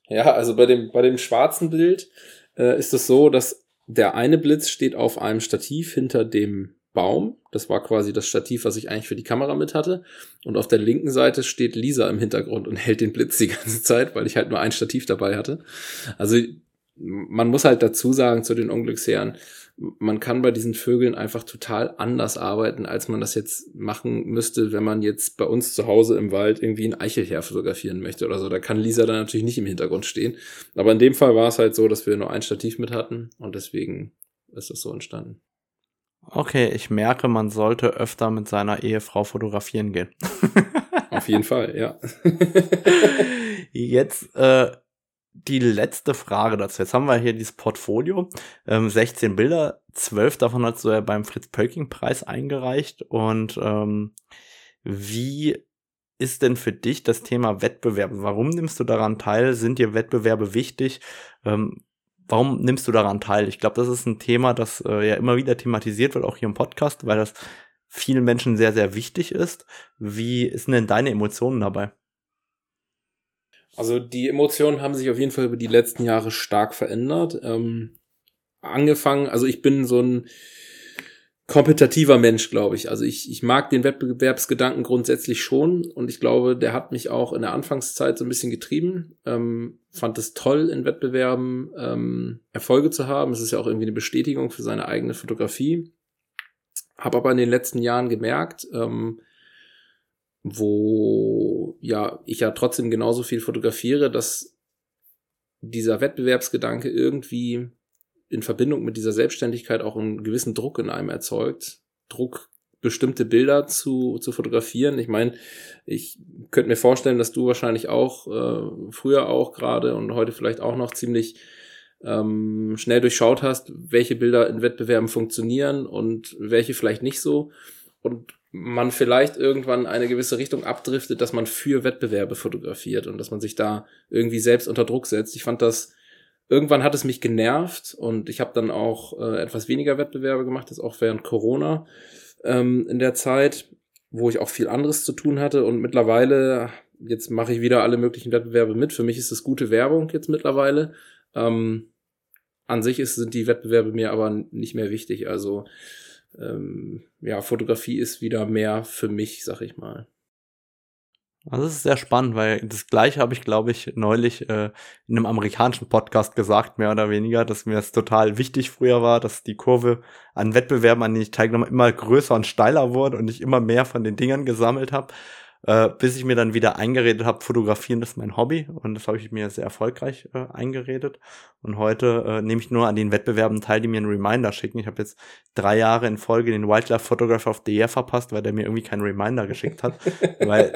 Ja, also bei dem, bei dem schwarzen Bild äh, ist es so, dass der eine Blitz steht auf einem Stativ hinter dem Baum. Das war quasi das Stativ, was ich eigentlich für die Kamera mit hatte. Und auf der linken Seite steht Lisa im Hintergrund und hält den Blitz die ganze Zeit, weil ich halt nur ein Stativ dabei hatte. Also man muss halt dazu sagen zu den Unglücksherren, man kann bei diesen Vögeln einfach total anders arbeiten, als man das jetzt machen müsste, wenn man jetzt bei uns zu Hause im Wald irgendwie ein Eichelherr fotografieren möchte oder so. Da kann Lisa dann natürlich nicht im Hintergrund stehen. Aber in dem Fall war es halt so, dass wir nur ein Stativ mit hatten und deswegen ist das so entstanden.
Okay, ich merke, man sollte öfter mit seiner Ehefrau fotografieren gehen.
Auf jeden Fall, ja.
Jetzt äh, die letzte Frage dazu. Jetzt haben wir hier dieses Portfolio, ähm, 16 Bilder, 12 davon hast du ja beim Fritz-Pölking-Preis eingereicht. Und ähm, wie ist denn für dich das Thema Wettbewerbe? Warum nimmst du daran teil? Sind dir Wettbewerbe wichtig? Ähm, warum nimmst du daran teil? Ich glaube, das ist ein Thema, das äh, ja immer wieder thematisiert wird, auch hier im Podcast, weil das vielen Menschen sehr, sehr wichtig ist. Wie ist denn deine Emotionen dabei?
Also die Emotionen haben sich auf jeden Fall über die letzten Jahre stark verändert. Ähm, angefangen, also ich bin so ein kompetitiver Mensch, glaube ich. Also ich, ich mag den Wettbewerbsgedanken grundsätzlich schon und ich glaube, der hat mich auch in der Anfangszeit so ein bisschen getrieben. Ähm, fand es toll, in Wettbewerben ähm, Erfolge zu haben. Es ist ja auch irgendwie eine Bestätigung für seine eigene Fotografie. Habe aber in den letzten Jahren gemerkt, ähm, wo ja ich ja trotzdem genauso viel fotografiere, dass dieser Wettbewerbsgedanke irgendwie in Verbindung mit dieser Selbstständigkeit auch einen gewissen Druck in einem erzeugt. Druck, bestimmte Bilder zu, zu fotografieren. Ich meine, ich könnte mir vorstellen, dass du wahrscheinlich auch, äh, früher auch gerade und heute vielleicht auch noch ziemlich ähm, schnell durchschaut hast, welche Bilder in Wettbewerben funktionieren und welche vielleicht nicht so. Und man vielleicht irgendwann eine gewisse Richtung abdriftet, dass man für Wettbewerbe fotografiert und dass man sich da irgendwie selbst unter Druck setzt. Ich fand das irgendwann hat es mich genervt und ich habe dann auch äh, etwas weniger Wettbewerbe gemacht, das auch während Corona ähm, in der Zeit, wo ich auch viel anderes zu tun hatte und mittlerweile jetzt mache ich wieder alle möglichen Wettbewerbe mit. Für mich ist das gute Werbung jetzt mittlerweile. Ähm, an sich ist, sind die Wettbewerbe mir aber nicht mehr wichtig. Also ähm, ja, Fotografie ist wieder mehr für mich, sag ich mal.
Also das ist sehr spannend, weil das gleiche habe ich, glaube ich, neulich äh, in einem amerikanischen Podcast gesagt, mehr oder weniger, dass mir das total wichtig früher war, dass die Kurve an Wettbewerben, an denen ich teilgenommen immer größer und steiler wurde und ich immer mehr von den Dingern gesammelt habe äh, bis ich mir dann wieder eingeredet habe, fotografieren ist mein Hobby und das habe ich mir sehr erfolgreich äh, eingeredet. Und heute äh, nehme ich nur an den Wettbewerben teil, die mir einen Reminder schicken. Ich habe jetzt drei Jahre in Folge den Wildlife Photographer of the Year verpasst, weil der mir irgendwie keinen Reminder geschickt hat. weil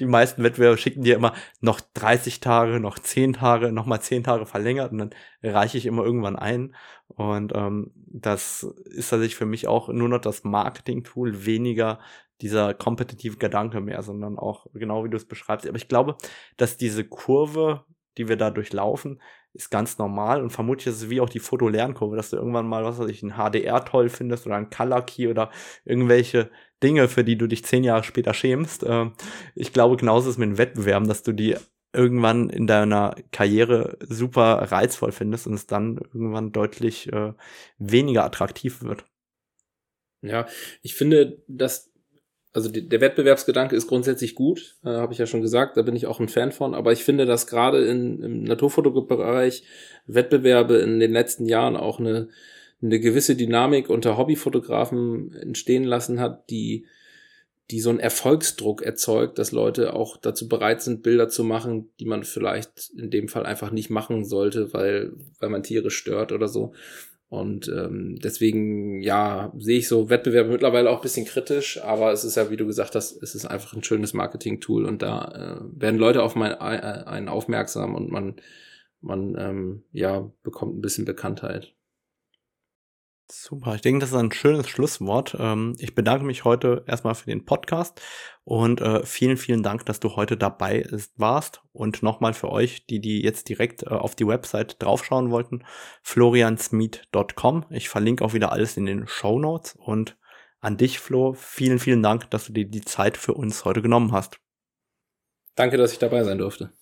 die meisten Wettbewerbe schicken dir immer noch 30 Tage, noch 10 Tage, noch mal 10 Tage verlängert und dann reiche ich immer irgendwann ein. Und ähm, das ist tatsächlich für mich auch nur noch das Marketing-Tool, weniger dieser kompetitive Gedanke mehr, sondern auch genau wie du es beschreibst. Aber ich glaube, dass diese Kurve, die wir da durchlaufen, ist ganz normal und vermutlich ist es wie auch die Fotolernkurve, dass du irgendwann mal, was weiß ich, ein HDR toll findest oder ein Color Key oder irgendwelche Dinge, für die du dich zehn Jahre später schämst. Ähm, ich glaube, genauso ist es mit den Wettbewerben, dass du die irgendwann in deiner Karriere super reizvoll findest und es dann irgendwann deutlich äh, weniger attraktiv wird.
Ja, ich finde, dass also der Wettbewerbsgedanke ist grundsätzlich gut, äh, habe ich ja schon gesagt, da bin ich auch ein Fan von, aber ich finde, dass gerade im Naturfotobereich Wettbewerbe in den letzten Jahren auch eine, eine gewisse Dynamik unter Hobbyfotografen entstehen lassen hat, die, die so einen Erfolgsdruck erzeugt, dass Leute auch dazu bereit sind, Bilder zu machen, die man vielleicht in dem Fall einfach nicht machen sollte, weil, weil man Tiere stört oder so. Und ähm, deswegen, ja, sehe ich so Wettbewerbe mittlerweile auch ein bisschen kritisch, aber es ist ja, wie du gesagt hast, es ist einfach ein schönes Marketing-Tool und da äh, werden Leute auf mein, äh, einen aufmerksam und man, man ähm, ja, bekommt ein bisschen Bekanntheit.
Super, ich denke, das ist ein schönes Schlusswort. Ähm, ich bedanke mich heute erstmal für den Podcast und äh, vielen, vielen Dank, dass du heute dabei warst. Und nochmal für euch, die, die jetzt direkt äh, auf die Website draufschauen wollten, floriansmeet.com. Ich verlinke auch wieder alles in den Show Notes und an dich, Flo, vielen, vielen Dank, dass du dir die Zeit für uns heute genommen hast.
Danke, dass ich dabei sein durfte.